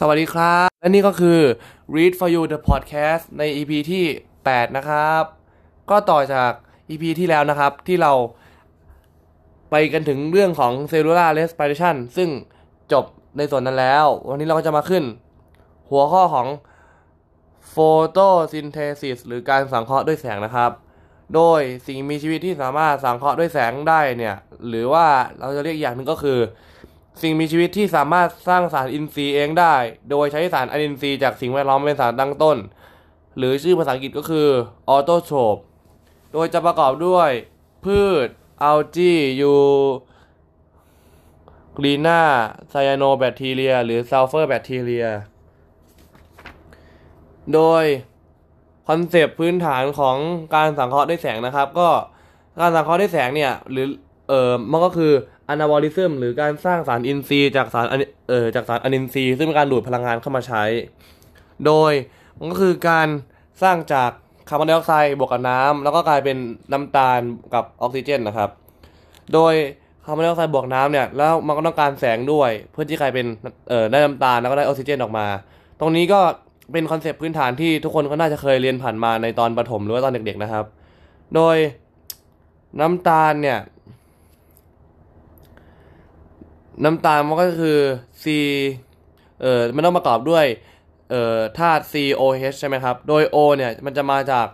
สวัสดีครับ และนี่ก็คือ Read for You the podcast ใน EP ที่ 8 นะครับ ก็ต่อจาก EP ที่แล้วนะครับ ที่เราไปกันถึงเรื่องของ cellular respiration ซึ่งจบในส่วนนั้นแล้ว วันนี้เราก็จะมาขึ้น หัวข้อของ photosynthesis หรือการสังเคราะห์ด้วยแสงนะครับ โดยสิ่งมีชีวิตที่สามารถสังเคราะห์ด้วยแสงได้เนี่ย หรือว่าเราจะเรียกอย่างหนึ่งก็คือ สิ่งมีชีวิตที่สามารถสร้างสารอินทรีย์เองได้ โดยใช้สารอนินทรีย์จากสิ่งแวดล้อมเป็นสารตั้งต้น หรือชื่อภาษาอังกฤษก็คือ autotroph โดยจะประกอบด้วยพืช algae ยูกลีนาไซยาโนแบคทีเรีย หรือ sulfur bacteria โดยคอนเซปต์พื้นฐานของการสังเคราะห์ด้วยแสงนะครับ ก็การสังเคราะห์ด้วยแสงเนี่ยหรือเออมันก็คือ anabolism หรือการสร้างสารอินทรีย์จากสารเออจากสารอนินทรีย์ซึ่งเป็นการดูดพลังงานเข้ามาใช้ โดยมันก็คือการสร้างจากคาร์บอนไดออกไซด์บวกกับน้ำแล้วก็กลายเป็นน้ำตาลกับออกซิเจนนะครับ โดยคาร์บอนไดออกไซด์บวกน้ำเนี่ยแล้วมันก็ต้องการแสงด้วย เพื่อที่กลายเป็นเอ่อได้น้ำตาลแล้วก็ได้ออกซิเจนออกมา ตรงนี้ก็เป็นคอนเซปต์พื้นฐานที่ทุกคนก็น่าจะเคยเรียนผ่านมาในตอนประถมหรือว่าตอนเด็กๆนะครับ โดยน้ำตาลเนี่ย น้ำตาลมันก็คือ C เอ่อมันต้องประกอบด้วยเอ่อธาตุ COH ใช่ไหมครับ โดย O เนี่ยมันจะมาจาก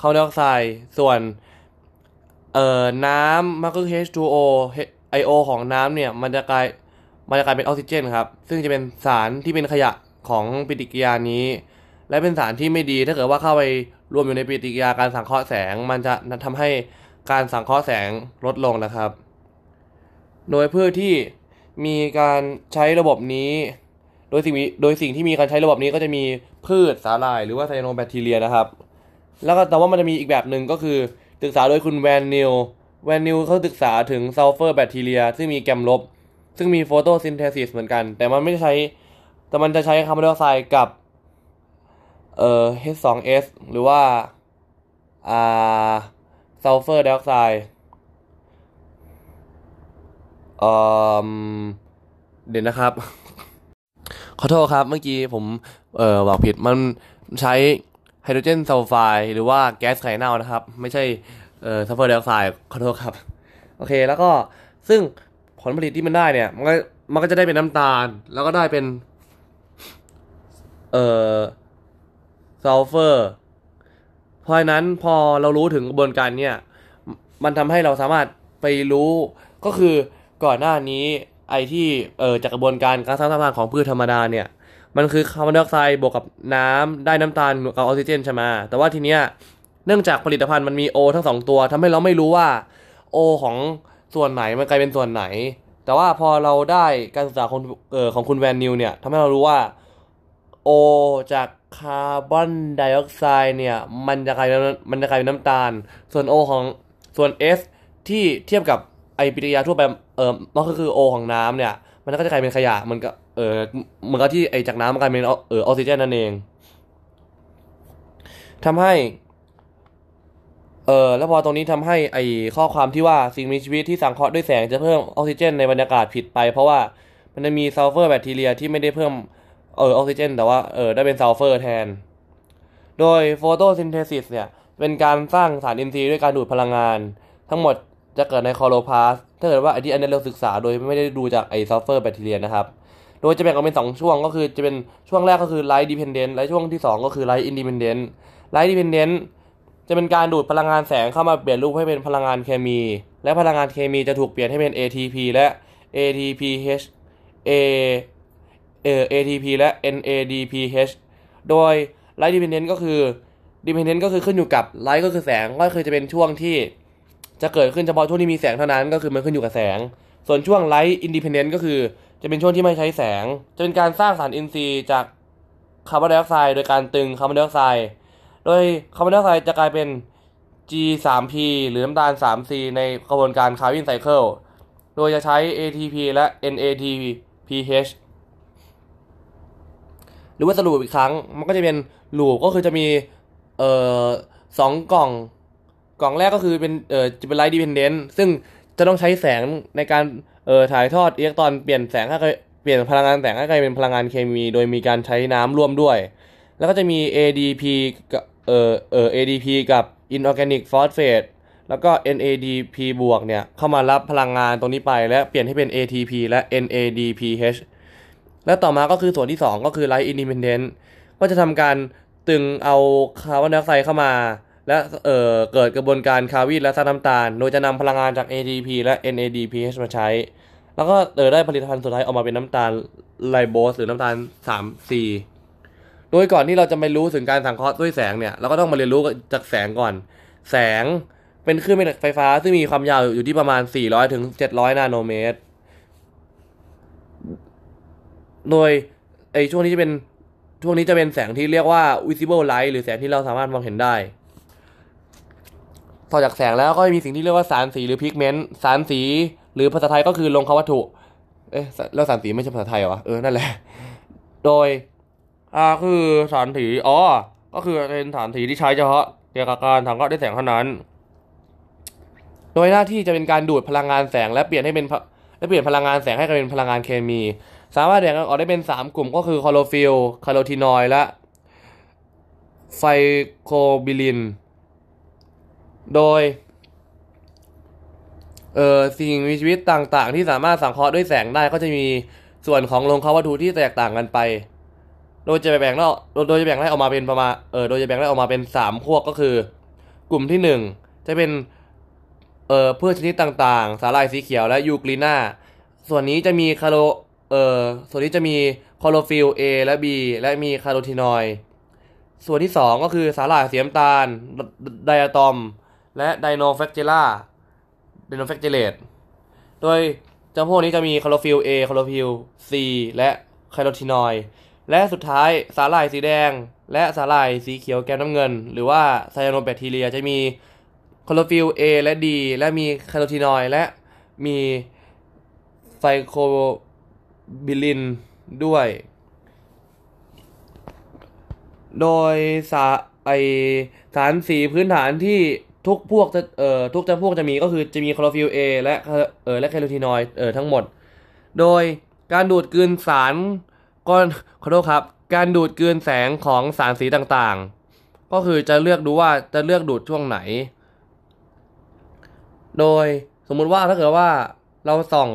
คาร์บอนไดออกไซด์ส่วนเอ่อน้ำมันก็คือ H2O IO ของน้ำเนี่ยมันจะกลายมันจะกลายเป็นออกซิเจนครับ ซึ่งจะเป็นสารที่เป็นขยะของปฏิกิริยานี้ และเป็นสารที่ไม่ดีถ้าเกิดว่าเข้าไปรวมอยู่ในปฏิกิริยาการสังเคราะห์แสง มันจะทำให้การสังเคราะห์แสงลดลงนะครับ โดยเพื่อที่มีการใช้ระบบนี้ โดยสิ่งโดยสิ่งที่มีการใช้ระบบนี้ก็จะมีพืชสาหร่าย หรือว่าไซโนแบคทีเรียนะครับ แล้วก็แต่ว่ามันจะมีอีกแบบหนึ่งก็คือศึกษาโดยคุณแวนนิลVan Niel เขาศึกษาถึง sulfur bacteria ซึ่งมีแกรมลบ ซึ่งมี photosynthesis เหมือนกัน แต่มันไม่ใช้ แต่มันจะใช้คาร์บอนไดออกไซด์กับเอ่อ H2S หรือว่าอ่าซัลเฟอร์ไดออกไซด์ เออเดี๋ยวนะครับ ขอโทษครับเมื่อกี้ผม เอ่อบอกผิดมันใช้ไฮโดรเจนซัลไฟด์หรือว่าแก๊สไข่เน่านะครับ ไม่ใช่เอ่อซัลเฟอร์ไดออกไซด์ขอโทษครับ โอเคแล้วก็ซึ่งผลผลิตที่มันได้เนี่ย มันก็มันก็จะได้เป็นน้ำตาล แล้วก็ได้เป็น เอ่อซัลเฟอร์เพราะฉะนั้นพอเรารู้ถึงกระบวนการเนี่ย มันทำให้เราสามารถไปรู้ก็คือ ก่อนหน้านี้ไอที่เออจากกระบวนการการสร้างน้ำตาลของพืชธรรมดาเนี่ยมันคือคาร์บอนไดออกไซด์บวกกับน้ำได้น้ำตาลกับออกซิเจนใช่ไหมแต่ว่าทีเนี้ยเนื่องจากผลิตภัณฑ์มันมี O ทั้งสองตัวทำให้เราไม่รู้ว่า O ของส่วนไหนมันกลายเป็นส่วนไหน แต่ว่าพอเราได้การศึกษาของเออของคุณแวนนิวเนี่ยทำให้เรารู้ว่า O จากคาร์บอนไดออกไซด์เนี่ยมันจะกลายเป็นมันจะกลายเป็นน้ำตาล ส่วน O ของส่วน S ที่เทียบกับไอปฏิกิริยาทั่วไป เออมันก็คือ O ของน้ำเนี่ย มันก็จะกลายเป็นขยะมันก็เออเหมือนกับที่ไอจากน้ำมันกลายเป็นเออออกซิเจนนั่นเองทำให้เออแล้วพอตรงนี้ทำให้ไอข้อความที่ว่าสิ่งมีชีวิตที่สังเคราะห์ด้วยแสงจะเพิ่มออกซิเจนในบรรยากาศผิดไป เพราะว่ามันจะมี sulfur bacteria ที่ไม่ได้เพิ่มเออออกซิเจน แต่ว่าเออได้เป็นซัลเฟอร์แทน โดย photosynthesis เนี่ย เป็นการสร้างสารอินทรีย์ด้วยการดูดพลังงาน ทั้งหมด จะเกิดในคลอโรพลาสต์ถ้าเกิดว่าไอที่อันนี้เราศึกษาโดยไม่ได้ดูจากไอ sulfur bacteria นะครับ โดยจะแบ่งออกเป็น 2 ช่วงก็คือจะเป็นช่วงแรกก็คือ light dependent และช่วงที่ 2 ก็คือ light independent light dependent จะเป็นการดูดพลังงานแสงเข้ามาเปลี่ยนรูปให้เป็นพลังงานเคมี และพลังงานเคมีจะถูกเปลี่ยนให้เป็น ATP และ ATPH A เอ่อ ATP และ NADPH โดย Light Dependent ก็คือ Dependent ก็คือขึ้นอยู่กับ Light ก็คือแสงก็คือจะเป็นช่วงที่ จะเกิดขึ้นเฉพาะช่วงที่มีแสงเท่านั้นก็คือมันขึ้นอยู่กับแสง ส่วนช่วง Light Independent ก็คือ จะเป็นช่วงที่ไม่ใช้แสง จะเป็นการสร้างสารอินทรีย์จากคาร์บอนไดออกไซด์โดยการตรึงคาร์บอนไดออกไซด์ โดยคาร์บอนไดออกไซด์จะกลายเป็น G3P หรือน้ำตาล 3C ในกระบวนการ Calvin cycle โดยจะใช้ ATP และ NADPH หรือว่าสรุปอีกครั้ง มันก็จะเป็น loop ก็คือจะมีเอ่อสองกล่อง กล่องแรกก็คือเป็นเอ่อจะเป็น light dependent ซึ่งจะต้องใช้แสงในการเอ่อถ่ายทอดอิเล็กตรอนเปลี่ยนแสงให้เปลี่ยนพลังงานแสงให้กลายเป็นพลังงานเคมี โดยมีการใช้น้ำร่วมด้วย แล้วก็จะมี ADP กับเอ่อเอ่อ ADP กับ Inorganic Phosphate แล้วก็ NADP บวกเนี่ยเข้ามารับพลังงานตรงนี้ไปและเปลี่ยนให้เป็น ATP และ NADPH และต่อมาก็คือส่วนที่ 2 ก็คือ Light Independent ก็จะทำการตึงเอาคาร์บอนไดออกไซด์เข้ามา และเอ่อเกิดกระบวนการคาร์วินและสร้างน้ำตาล โดยจะนำพลังงานจาก ATP และ NADPH มาใช้ แล้วก็เออได้ผลิตภัณฑ์สุดท้ายออกมาเป็นน้ำตาลไลโบสหรือน้ำตาล 3C โดยก่อนที่เราจะไปรู้ถึงการสังเคราะห์ด้วยแสงเนี่ยเราก็ต้องมาเรียนรู้จากแสงก่อน แสงเป็นคลื่นแม่เหล็กไฟฟ้าซึ่งมีความยาวอยู่ที่ประมาณ 400ถึง700 นาโนเมตร โดยไอช่วงนี้จะเป็นช่วงนี้จะเป็นแสงที่เรียกว่า visible light หรือแสงที่เราสามารถมองเห็นได้ ต่อจากแสงแล้วก็มีสิ่งที่เรียกว่าสารสีหรือพิกเมนต์สารสี หรือภาษาไทยก็คือลงควัตถุ เอ๊ะแล้วสารสีไม่ใช่ภาษาไทยเหรอเออนั่นแหละ โดยอ่าคือสารสีอ๋อก็คือเป็นสารสีที่ใช้เฉพาะเกี่ยวกับการสังเคราะห์ด้แสงเท่านั้น โดยหน้าที่จะเป็นการดูดพลังงานแสงและเปลี่ยนให้เป็นและเปลี่ยนพลังงานแสงให้กลายเป็นพลังงานเคมี สามารถแบ่งออกได้เป็น 3 กลุ่มก็คือคลอโรฟิลล์แคโรทีนอยด์และไฟโคบิลิน โดยเอ่อสิ่งมีชีวิตต่างๆ ที่สามารถสังเคราะห์ด้วยแสงได้ก็จะมีส่วนของลงเขาวัตถุที่แตกต่างกันไป โดยจะแบ่งได้โดยจะแบ่งได้ออกมาเป็นประมาณเออโดยจะแบ่งได้ออกมาเป็นสามพวกก็คือ กลุ่มที่หนึ่งจะเป็นเอ่อพืชชนิดต่างๆ สาหร่ายสีเขียวและยูกลีนาส่วนนี้จะมีคาโรเอ่อส่วนนี้จะมีคลอโรฟิลล์ A และ B และมีแคโรทีนอยด์ส่วนที่สองก็คือสาหร่ายสีน้ำตาลไดอะตอม และ dinoflagella dinoflagellate โดยจำพวกนี้จะมีคลอโรฟิล A คลอโรฟิล C และคาโรทีนอยด์และสุดท้ายสาหร่ายสีแดง และสาหร่ายสีเขียวแกมน้ำเงิน หรือว่าไซยาโนแบคทีเรียจะมีคลอโรฟิล A และ D และมีคาโรทีนอยด์และมีไฟโคบิลินด้วย โดยสาไอสารสีพื้นฐานที่ ทุกพวกจะเอ่อทุกจำพวกจะมีก็คือจะมีคลอโรฟิล A และเอ่อและแคโรทีนอยด์เอ่อทั้งหมด โดยการดูดกลืนสารก้อนขอโทษครับ การดูดกลืนแสงของสารสีต่างๆ ก็คือจะเลือกดูว่าจะเลือกดูดช่วงไหน โดยสมมุติว่าถ้าเกิดว่าเราส่อง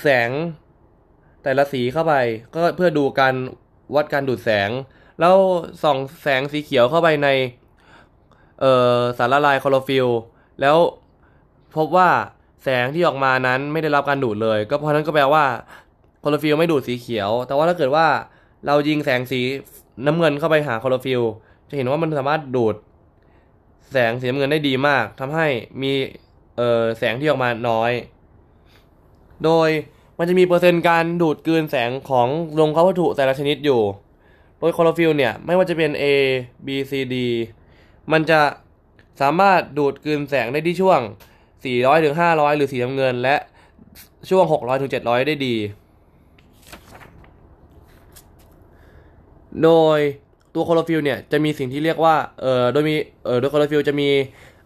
แสงแต่ละสีเข้าไป ก็เพื่อดูการวัดการดูดแสง แล้วส่องแสงสีเขียวเข้าไปใน เอ่อสารละลายคลอโรฟิลแล้วพบว่าแสงที่ออกมานั้นไม่ได้รับการดูดเลย ก็เพราะนั้นก็แปลว่าคลอโรฟิลล์ไม่ดูดสีเขียว แต่ว่าถ้าเกิดว่าเรายิงแสงสีน้ำเงินเข้าไปหาคลอโรฟิลล์จะเห็นว่ามันสามารถดูด แสงสีน้ำเงินได้ดีมากทำให้มีเอ่อแสงที่ออกมาน้อย โดยมันจะมีเปอร์เซ็นต์การดูดกลืนแสงของลงเข้าวัตถุแต่ละชนิดอยู่ โดยคลอโรฟิลล์เนี่ยไม่ว่าจะเป็น A B C D มันจะสามารถดูดกลืนแสงได้ที่ช่วง 400ถึง500 หรือสีน้ำเงิน และช่วง 600ถึง700 ได้ดี โดยตัวคลอโรฟิลเนี่ยจะมีสิ่งที่เรียกว่า เอ่อ โดยมี เอ่อ โดยคลอโรฟิลจะมี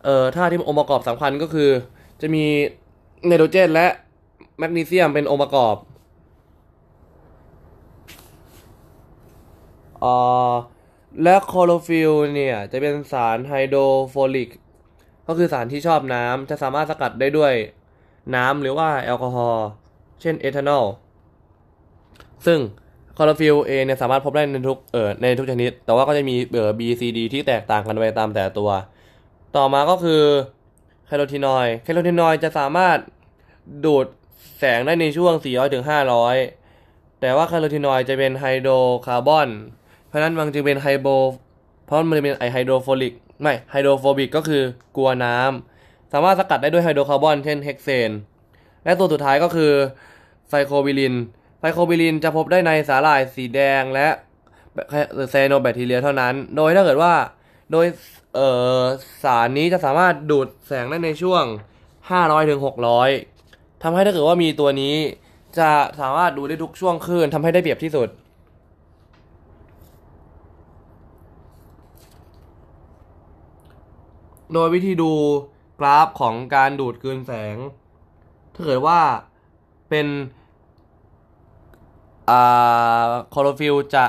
เอ่อธาตุที่องค์ประกอบสำคัญก็คือ จะมีไนโตรเจนและแมกนีเซียมเป็นองค์ประกอบอ่า และคลอโรฟิลเนี่ยจะเป็นสาร hydrophilic ก็คือสารที่ชอบน้ำจะสามารถสกัดได้ด้วยน้ำหรือว่าแอลกอฮอล์เช่นเอทานอลซึ่งคลอโรฟิล A เนี่ยสามารถพบได้ในทุกเอ่อในทุกชนิด แต่ว่าก็จะมีเอ่อ B C D ที่แตกต่างกันไปตามแต่ตัว ต่อมาก็คือแคโรทีนอยด์แคโรทีนอยด์จะสามารถดูดแสงได้ในช่วง 400ถึง500 แต่ว่าแคโรทีนอยด์จะเป็นไฮโดรคาร์บอน เพราะนั้นมันจึงเป็นไฮโดรเพราะมันจะเป็นไอ hydrophilic ไม่ hydrophobic ก็คือกลัวน้ำสามารถสกัดได้ด้วยไฮโดรคาร์บอนเช่นเฮกเซน และตัวสุดท้ายก็คือไฟโคบิลินไฟโคบิลินจะพบได้ในสาหร่ายสีแดงและไซโนแบคทีเรียเท่านั้น โดยถ้าเกิดว่า โดยสารนี้จะสามารถดูดแสงได้ในช่วง 500ถึง600ทำให้ถ้าเกิดว่ามีตัวนี้จะสามารถดูได้ทุกช่วงคลื่นทำให้ได้เปรียบที่สุด โดยวิธีดูกราฟของการดูดกลืนแสง ถ้าเกิดว่าเป็นอ่าคลอโรฟิลจะ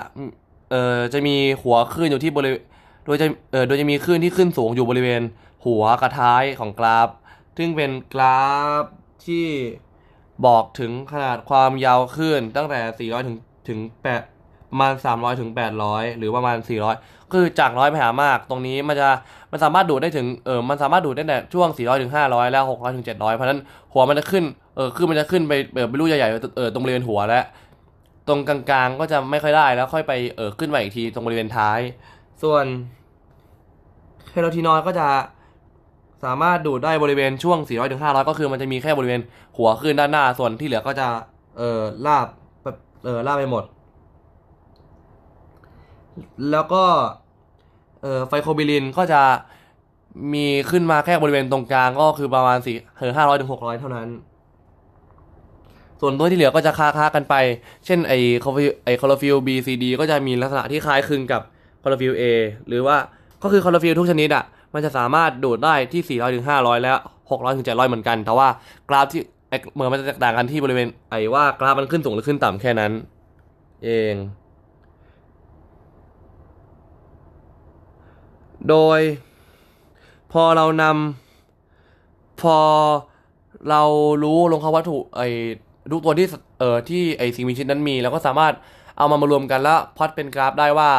เอ่อจะมีหัวคลื่นอยู่ที่บริเวณโดยจะเอ่อโดยจะมีคลื่นที่ขึ้นสูงอยู่บริเวณหัวกระท้ายของกราฟ ซึ่งเป็นกราฟที่บอกถึงขนาดความยาวคลื่นตั้งแต่ 400 ถึงถึง8ประมาณ 300 ถึง 800 หรือประมาณ 400 คือจากน้อยไปหามาก ตรงนี้มันจะมันสามารถดูดได้ถึงเออมันสามารถดูดได้แต่ช่วง 400ถึง500 แล้ว 600ถึง700 เพราะนั้นหัวมันจะขึ้นเออขึ้นมันจะขึ้นไปเออเป็นลูกใหญ่ๆเออตรงบริเวณหัวและตรงกลางๆก็จะไม่ค่อยได้แล้วค่อยไปเออขึ้นมาอีกทีตรงบริเวณท้าย ส่วนเคโรทีนอยก็จะสามารถดูดได้บริเวณช่วง 400ถึง500 ก็คือมันจะมีแค่บริเวณหัวขึ้นด้านหน้า ส่วนที่เหลือก็จะเออลาบเออลาบไปหมด แล้วก็เออไฟโคบิลินก็จะมีขึ้นมาแค่บริเวณตรงกลางก็คือประมาณสี่เออห้าร้อยถึงหกร้อยเท่านั้น ส่วนตัวที่เหลือก็จะคล้ายๆกันไป เช่นไอคลอไอคลอโรฟิล B C D ก็จะมีลักษณะที่คล้ายคลึงกับคอร์ฟิล A หรือว่าก็คือคลอโรฟิลทุกชนิดอะมันจะสามารถดูดได้ที่ 400ถึง500 แล้ว 600ถึง700 เหมือนกัน แต่ว่ากราฟที่เหมือนมันจะแตกต่างกันที่บริเวณไอว่ากราฟมันขึ้นสูงหรือขึ้นต่ำแค่นั้น เอง โดยพอเรานำพอเรารู้ลงเขาวัตถุไอ้ทุกตัวที่เอ่อที่ไอ้สิ่งมีชีวิตนั้นมีเราก็สามารถเอามามารวมกันแล้วพอตเป็นกราฟได้ว่า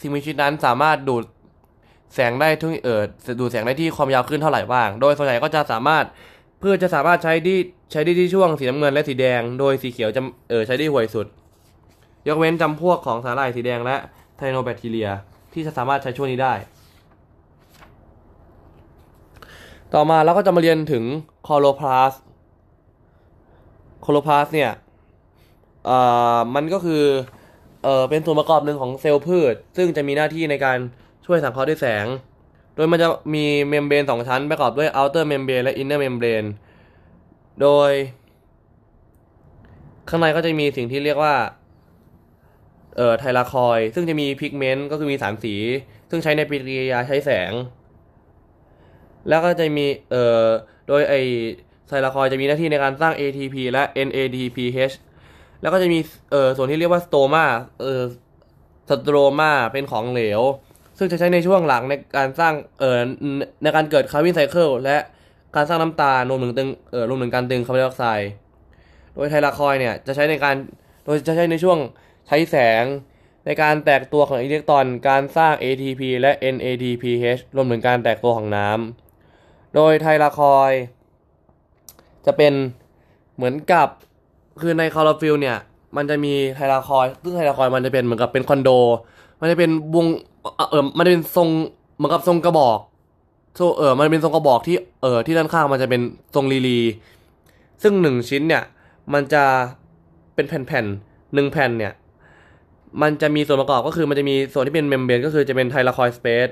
สิ่งมีชีวิตนั้นสามารถดูดแสงได้ทุกเออดูดแสงได้ที่ความยาวขึ้นเท่าไหร่บ้าง โดยส่วนใหญ่ก็จะสามารถเพื่อจะสามารถใช้ที่ใช้ได้ที่ช่วงสีน้ำเงินและสีแดง โดยสีเขียวจะเออใช้ได้ห่วยสุด ยกเว้นจำพวกของสาหร่ายสีแดงและไทโนแบคทีเรีย ที่จะสามารถใช้ช่วงนี้ได้ ต่อมาเราก็จะมาเรียนถึงคลอโรพลาสต์คลอโรพลาสต์เนี่ยเอ่อมันก็คือเอ่อเป็นส่วนประกอบหนึ่งของเซลล์พืช ซึ่งจะมีหน้าที่ในการช่วยสังเคราะห์ด้วยแสง โดยมันจะมี membrane สองชั้นประกอบด้วย outer membrane และ inner membrane โดย ข้างในก็จะมีสิ่งที่เรียกว่าเอ่อไทลาคอยด์ ซึ่งจะมี pigment ก็คือมีสารสี ซึ่งใช้ในปฏิกิริยาใช้แสง แล้วก็จะมีเอ่อโดยไอไทลาคอยด์จะมีหน้าที่ในการสร้าง ATP และ NADPH แล้วก็จะมีเอ่อส่วนที่เรียกว่า stroma เอ่อ stroma เป็นของเหลว ซึ่งจะใช้ในช่วงหลังในการสร้างเอ่อในการเกิด carbon cycle และการสร้างน้ำตาลรวมถึงตรึงเอ่อรวมถึงการตรึงคาร์บอนไดออกไซด์โดยไทลาคอยด์เนี่ยจะใช้ในการโดยจะใช้ในช่วงใช้แสงในการแตกตัวของอิเล็กตรอน การสร้าง ATP และ NADPH รวมถึงการแตกตัวของน้ำ โดยไทลาคอยด์ จะเป็นเหมือนกับคือในคลอโรฟิลเนี่ย มันจะมีไทลาคอยด์ ซึ่งไทลาคอยด์มันจะเป็นเหมือนกับเป็นคอนโด มันจะเป็นวงเออมันจะเป็นทรงเหมือนกับทรงกระบอกโซเออมันเป็นทรงกระบอกที่เออที่ด้านข้างมันจะเป็นทรงรีรี ซึ่งหนึ่งชิ้นเนี่ย มันจะเป็นแผ่นๆหนึ่งแผ่นเนี่ย มันจะมีส่วนประกอบก็คือมันจะมีส่วนที่เป็น membrane ก็คือจะเป็น thylakoid space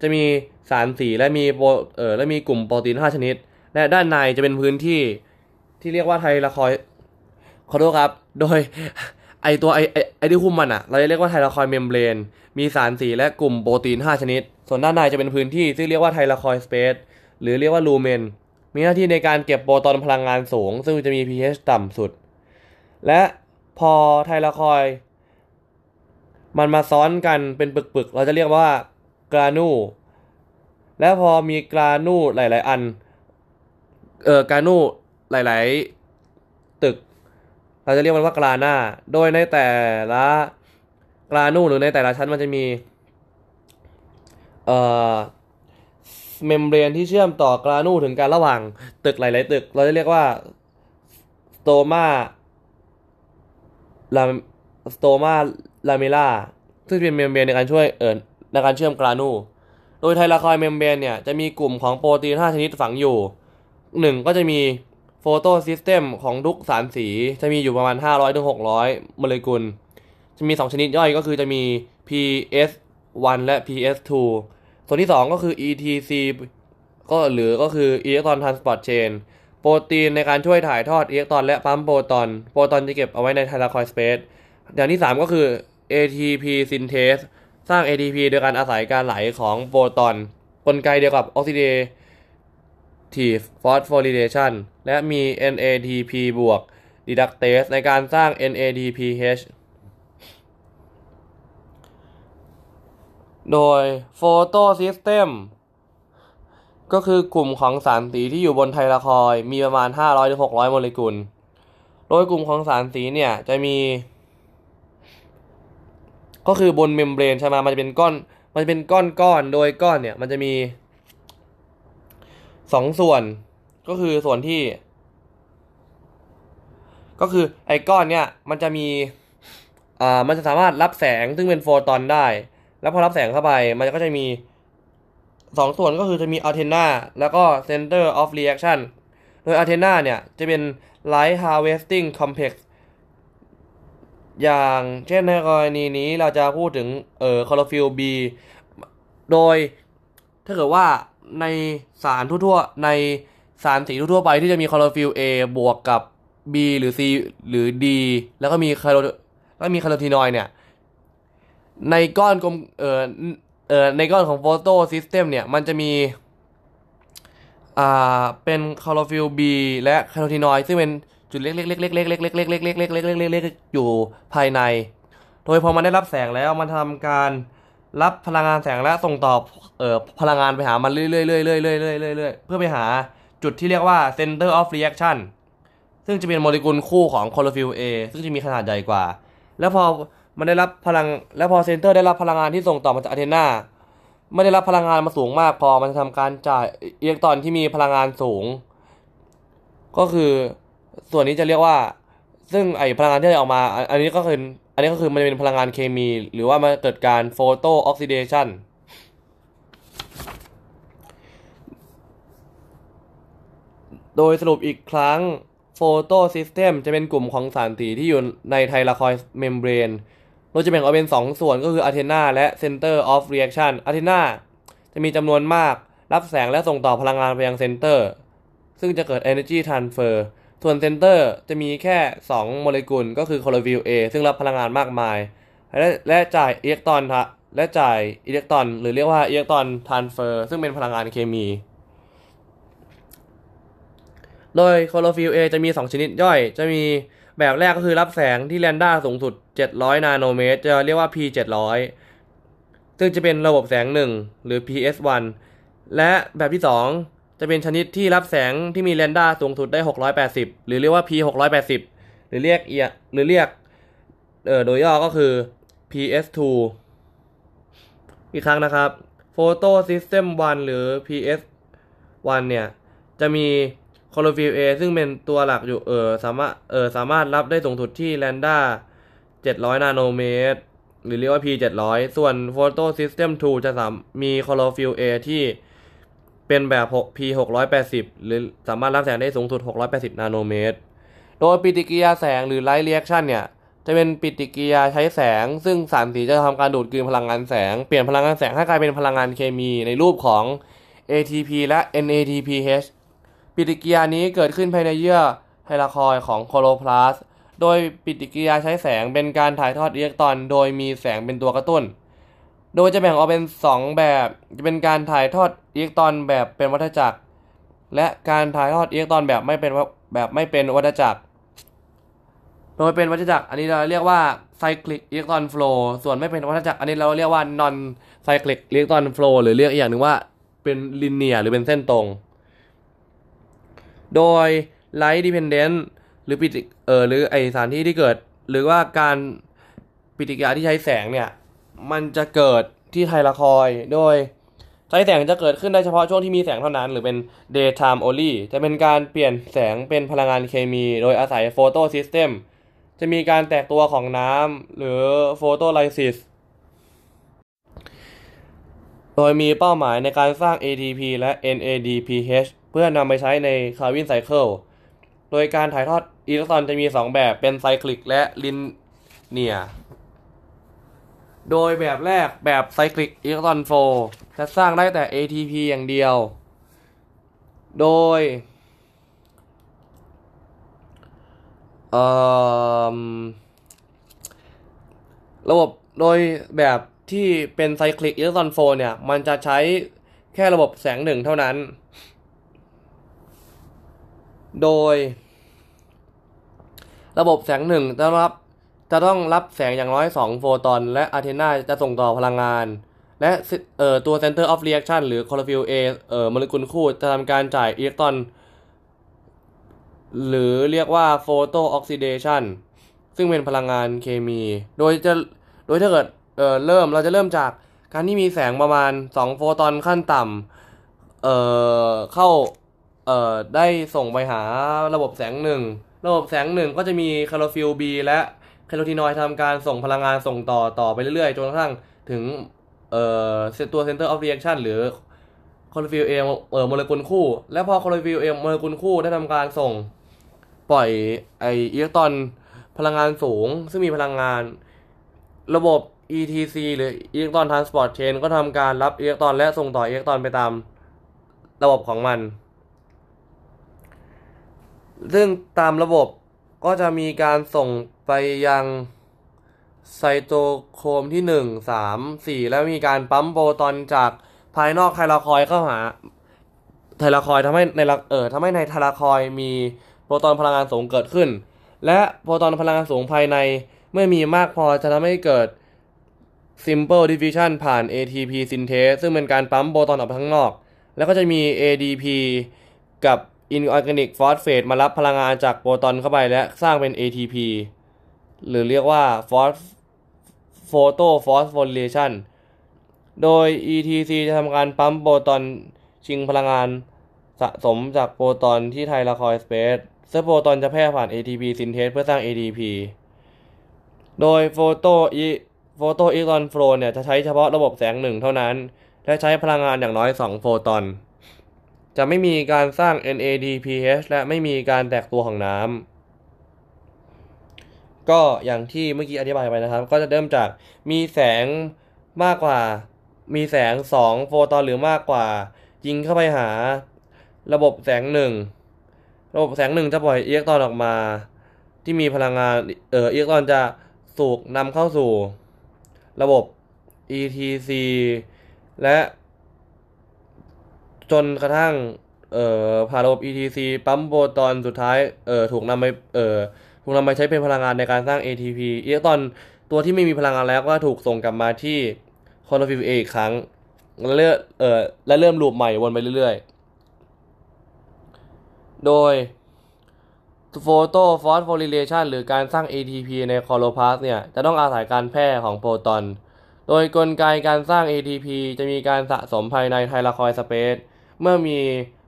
จะมีสารสีและมีโปรเออและมีกลุ่มโปรตีน 5 ชนิด และด้านในจะเป็นพื้นที่ที่เรียกว่าไทลาคอยด์ขอโทษครับ โดยไอตัวไอไอไอที่หุ้มมันอะเราจะเรียกว่า thylakoid membrane มีสารสีและกลุ่มโปรตีน 5 ชนิด ส่วนด้านในจะเป็นพื้นที่ที่เรียกว่าไทลาคอยสเปซหรือเรียกว่าลูเมน มีหน้าที่ในการเก็บโปรตอนพลังงานสูง ซึ่งจะมี pH ต่ำสุด และพอไทลาคอย มันมาซ้อนกันเป็นปึกๆ เราจะเรียกว่า กรานูแล้วพอมีกรานูหลาย ๆ อัน เอ่อกรานูหลาย ๆ ตึก เราจะเรียกมันว่ากราหน้า โดยในแต่ละกรานุมหรือในแต่ละชั้นมันจะมี เอ่อ membrane ที่เชื่อมต่อกรานุมถึงกันระหว่างตึกหลาย ๆ ตึก เราจะเรียกว่า stroma la stroma lamella ซึ่งเป็น membrane ในการช่วยเอ่อ ในการเชื่อมกรานุม โดย thylakoid membrane เนี่ยจะมีกลุ่มของโปรตีน 5 ชนิดฝังอยู่หนึ่งก็จะมีphotosystem ของทุกสารสี จะมีอยู่ประมาณ 500ถึง600โมเลกุล จะมี 2 ชนิดย่อยก็คือจะมี PS1 และ PS2 ส่วนที่ 2 ก็คือ ETC ก็หรือก็คือ Electron Transport Chain โปรตีนในการช่วยถ่ายทอดอิเล็กตรอนและปั๊มโปรตอน โปรตอนจะเก็บเอาไว้ใน thylakoid space อย่างที่ 3 ก็คือ ATP synthase สร้าง ATP โดยการอาศัยการไหลของโปรตอนกลไกเดียวกับ oxidative phosphorylation และมี NADP บวก reductase ในการสร้าง NADPH โดย photosystem ก็คือกลุ่มของสารสีที่อยู่บนไทลาคอยมีประมาณ 500-600 โมเลกุล โดยกลุ่มของสารสีเนี่ยจะมี ก็คือบน membrane ใช่ไหมมันจะเป็นก้อน มันจะเป็นก้อนก้อนโดยก้อนเนี่ย มันจะมีสองส่วน ก็คือส่วนที่ ก็คือไอ้ก้อนเนี่ย มันจะมีอ่ามันจะสามารถรับแสงซึ่งเป็นโฟตอนได้ แล้วพอรับแสงเข้าไป มันก็จะมีสองส่วนก็คือจะมี antenna แล้วก็ center of reaction โดย antenna เนี่ย จะเป็น light harvesting complex อย่างเช่นในกรณีนี้เราจะพูดถึงเอ่อคลอโรฟิล B โดยถ้าเกิดว่าในสารทั่วๆในสารสีทั่วๆไปที่จะมีคลอโรฟิล A บวกกับ B หรือ C หรือ D แล้วก็มีคาร์โแล้วมีคาร์โรทีนอยด์เนี่ย ในก้อนกลมเอ่อเอ่อในก้อนของ photosystem เนี่ย มันจะมีอ่าเป็นคลอโรฟิล B และแคโรทีนอยด์ซึ่งเป็น จุดเล็กๆๆๆๆๆๆๆๆๆๆๆอยู่ภายใน โดยพอมันได้รับแสงแล้วมันทำการรับพลังงานแสงและส่งต่อเอ่อพลังงานไปหามันเรื่อยๆเรื่อยๆเรื่อยๆเรื่อยๆเพื่อไปหาจุดที่เรียกว่า center of reaction ซึ่งจะเป็นโมเลกุลคู่ของคลอโรฟิล A ซึ่งจะมีขนาดใหญ่กว่า แล้วพอมันได้รับพลัง แล้วพอ center ได้รับพลังงานที่ส่งต่อมาจาก antenna ไม่ได้รับพลังงานมาสูงมากพอมันจะทำการจ่ายอิเล็กตรอนที่มีพลังงานสูง ก็คือ ส่วนนี้จะเรียกว่า ซึ่งไอพลังงานที่ออกมา อันนี้ก็คืออันนี้ก็คือมันเป็นพลังงานเคมี หรือว่ามันเกิดการ photooxidation โดยสรุปอีกครั้ง photosystem จะเป็นกลุ่มของสารสีที่อยู่ใน thylakoid membrane โดยจะแบ่งออกเป็น 2 ส่วนก็คือ antenna และ Center of Reaction antennaจะมีจำนวนมากรับแสงและส่งต่อพลังงานไปยัง center ซึ่งจะเกิด Energy Transfer ส่วน center จะมีแค่ 2 โมเลกุลก็คือคลอโรฟิล A ซึ่งรับพลังงานมากมาย และและจ่ายอิเล็กตรอนและจ่ายอิเล็กตรอน หรือเรียกว่า electron transfer ซึ่งเป็นพลังงานเคมี โดยคลอโรฟิล A จะมี 2 ชนิดย่อย จะมีแบบแรกก็คือรับแสงที่ lambda สูงสุด 700 นาโนเมตร จะเรียกว่า P 700ซึ่งจะเป็นระบบแสง 1 หรือ PS1 และแบบที่ 2 จะเป็นชนิดที่รับแสงที่มีแลนด้าสูงสุดได้ 680 หรือเรียกว่า P 680 หรือเรียกเอียหรือเรียกเออโดยย่อก็คือ PS2 อีกครั้งนะครับ Photo System 1 หรือ PS1 เนี่ย จะมีคลอโรฟิล A ซึ่งเป็นตัวหลักอยู่เออสามารถเออสามารถรับได้สูงสุดที่แลนด้า700 นาโนเมตร หรือเรียกว่า P 700 ส่วน Photo System 2 จะสามมีคลอโรฟิล A ที่ เป็นแบบ P 680 หรือสามารถรับแสงได้สูงสุด 680 นาโนเมตร โดยปฏิกิริยาแสงหรือ Light Reaction เนี่ย จะเป็นปฏิกิริยาใช้แสง ซึ่งสารสีจะทำการดูดกลืนพลังงานแสง เปลี่ยนพลังงานแสงให้กลายเป็นพลังงานเคมีในรูปของ ATP และ NADPH ปฏิกิริยานี้เกิดขึ้นภายในเยื่อไทลาคอยของโคโลพลาส โดยปฏิกิริยาใช้แสงเป็นการถ่ายทอดอิเล็กตรอน โดยมีแสงเป็นตัวกระตุ้น โดยจะแบ่งออกเป็น 2 แบบ จะเป็นการถ่ายทอดอิเล็กตรอนแบบเป็นวัฏจักร และการถ่ายทอดอิเล็กตรอนแบบไม่เป็นแบบไม่เป็นวัฏจักร โดยเป็นวัฏจักร อันนี้เราเรียกว่า cyclic electron flow ส่วนไม่เป็นวัฏจักร อันนี้เราเรียกว่า non cyclic electron flow หรือเรียกอีกอย่างหนึ่งว่าเป็น linear หรือเป็นเส้นตรง โดย light dependent หรือปิติเออหรือไอสารที่ที่เกิด หรือว่าการปฏิกิริยาที่ใช้แสงเนี่ย มันจะเกิดที่ไทลาคอยโดยใช้แสงจะเกิดขึ้นได้เฉพาะช่วงที่มีแสงเท่านั้น หรือเป็น daytime only จะเป็นการเปลี่ยนแสงเป็นพลังงานเคมี โดยอาศัย photo system จะมีการแตกตัวของน้ำหรือ photolysis โดยมีเป้าหมายในการสร้าง ATP และ NADPH เพื่อนำไปใช้ใน Calvin cycle โดยการถ่ายทอดอิเล็กตรอนจะมี 2 แบบเป็น cyclic และ linear โดยแบบแรกแบบ cyclic electron flow จะสร้างได้แต่ ATP อย่างเดียว โดยระบบโดยแบบที่เป็นไซคลิกอิเล็กตรอนโฟเนี่ย มันจะใช้แค่ระบบแสงหนึ่งเท่านั้น โดย ระบบแสงหนึ่งจะรับ จะต้องรับแสงอย่างน้อย 2 โฟตอน และอะเทนาจะส่งต่อพลังงาน และเอ่อตัว Center of Reaction หรือ Chlorophyll A เอ่อโมเลกุลคู่จะทำการจ่ายอิเล็กตรอน หรือเรียกว่า Photo Oxidation ซึ่งเป็นพลังงานเคมี โดยจะโดยถ้าเกิดเอ่อเริ่มเราจะเริ่มจากการที่มีแสงประมาณ 2 โฟตอนขั้นต่ำเอ่อเข้าเอ่อได้ส่งไปหาระบบแสงหนึ่งระบบแสงหนึ่งก็จะมีคลอโรฟิลล์ B และ แคโรทีนอยด์ทำการส่งพลังงานส่งต่อต่อไปเรื่อยๆ จนกระทั่งถึงเอ่อตัว Center of Reaction หรือคลอโรฟิลล์ A เอ่อโมเลกุลคู่ และพอคลอโรฟิลล์ A โมเลกุลคู่ได้ทำการส่งปล่อยไออิเล็กตรอนพลังงานสูง ซึ่งมีพลังงานระบบ ETC หรือ Electron Transport Chain ก็ทำการรับอิเล็กตรอนและส่งต่ออิเล็กตรอนไปตามระบบของมัน ซึ่งตามระบบ ก็จะมีการส่งไปยังไซโตโครมที่ 1 3 4 แล้วมีการปั๊มโปรตอนจากภายนอกไทลาคอยเข้าหาไทลาคอยทำให้ในเออทำให้ในไทลาคอยมีโปรตอนพลังงานสูงเกิดขึ้น และโปรตอนพลังงานสูงภายในเมื่อมีมากพอจะทำให้เกิด simple diffusion ผ่าน ATP synthase ซึ่งเป็นการปั๊มโปรตอนออกไปข้างนอก แล้วก็จะมี ADP กับ inorganic phosphate มารับพลังงานจากโปรตอนเข้าไปและสร้างเป็น ATP หรือเรียกว่า photo phosphorylation โดย ETC จะทำการปั๊มโปรตอนชิงพลังงานสะสมจากโปรตอนที่ไทลาคอยสเปซซึ่งโปรตอนจะแพร่ผ่าน ATP synthase เพื่อสร้าง ATP โดย photo photo electron flow เนี่ยจะใช้เฉพาะระบบแสงหนึ่งเท่านั้น และใช้พลังงานอย่างน้อย 2 โฟตอน จะไม่มีการสร้าง NADPH และไม่มีการแตกตัวของน้ำ ก็อย่างที่เมื่อกี้อธิบายไปนะครับ ก็จะเริ่มจากมีแสงมากกว่า มีแสง 2 โฟตอนหรือมากกว่า ยิงเข้าไปหา ระบบแสงหนึ่งระบบแสงหนึ่งจะปล่อยอิเล็กตรอนออกมา ที่มีพลังงาน เอ่ออิเล็กตรอนจะสูกนำเข้าสู่ ระบบ ETC และ จนกระทั่งเอ่อผ่านระบบ ETC ปั๊มโปรตอนสุดท้ายเอ่อถูกนำไปเอ่อถูกนำไปใช้เป็นพลังงานในการสร้าง ATP อิเล็กตรอนตัวที่ไม่มีพลังงานแล้วก็ถูกส่งกลับมาที่คลอโรฟิลล์ A อีกครั้งและเริ่มเอ่อและเริ่มลูปใหม่วนไปเรื่อยๆ โดย photophosphorylation หรือการสร้าง ATP ในคลอโรพลาสต์เนี่ย จะต้องอาศัยการแพร่ของโปรตอน โดยกลไกการสร้าง ATP จะมีการสะสมภายใน thylakoid space เมื่อมี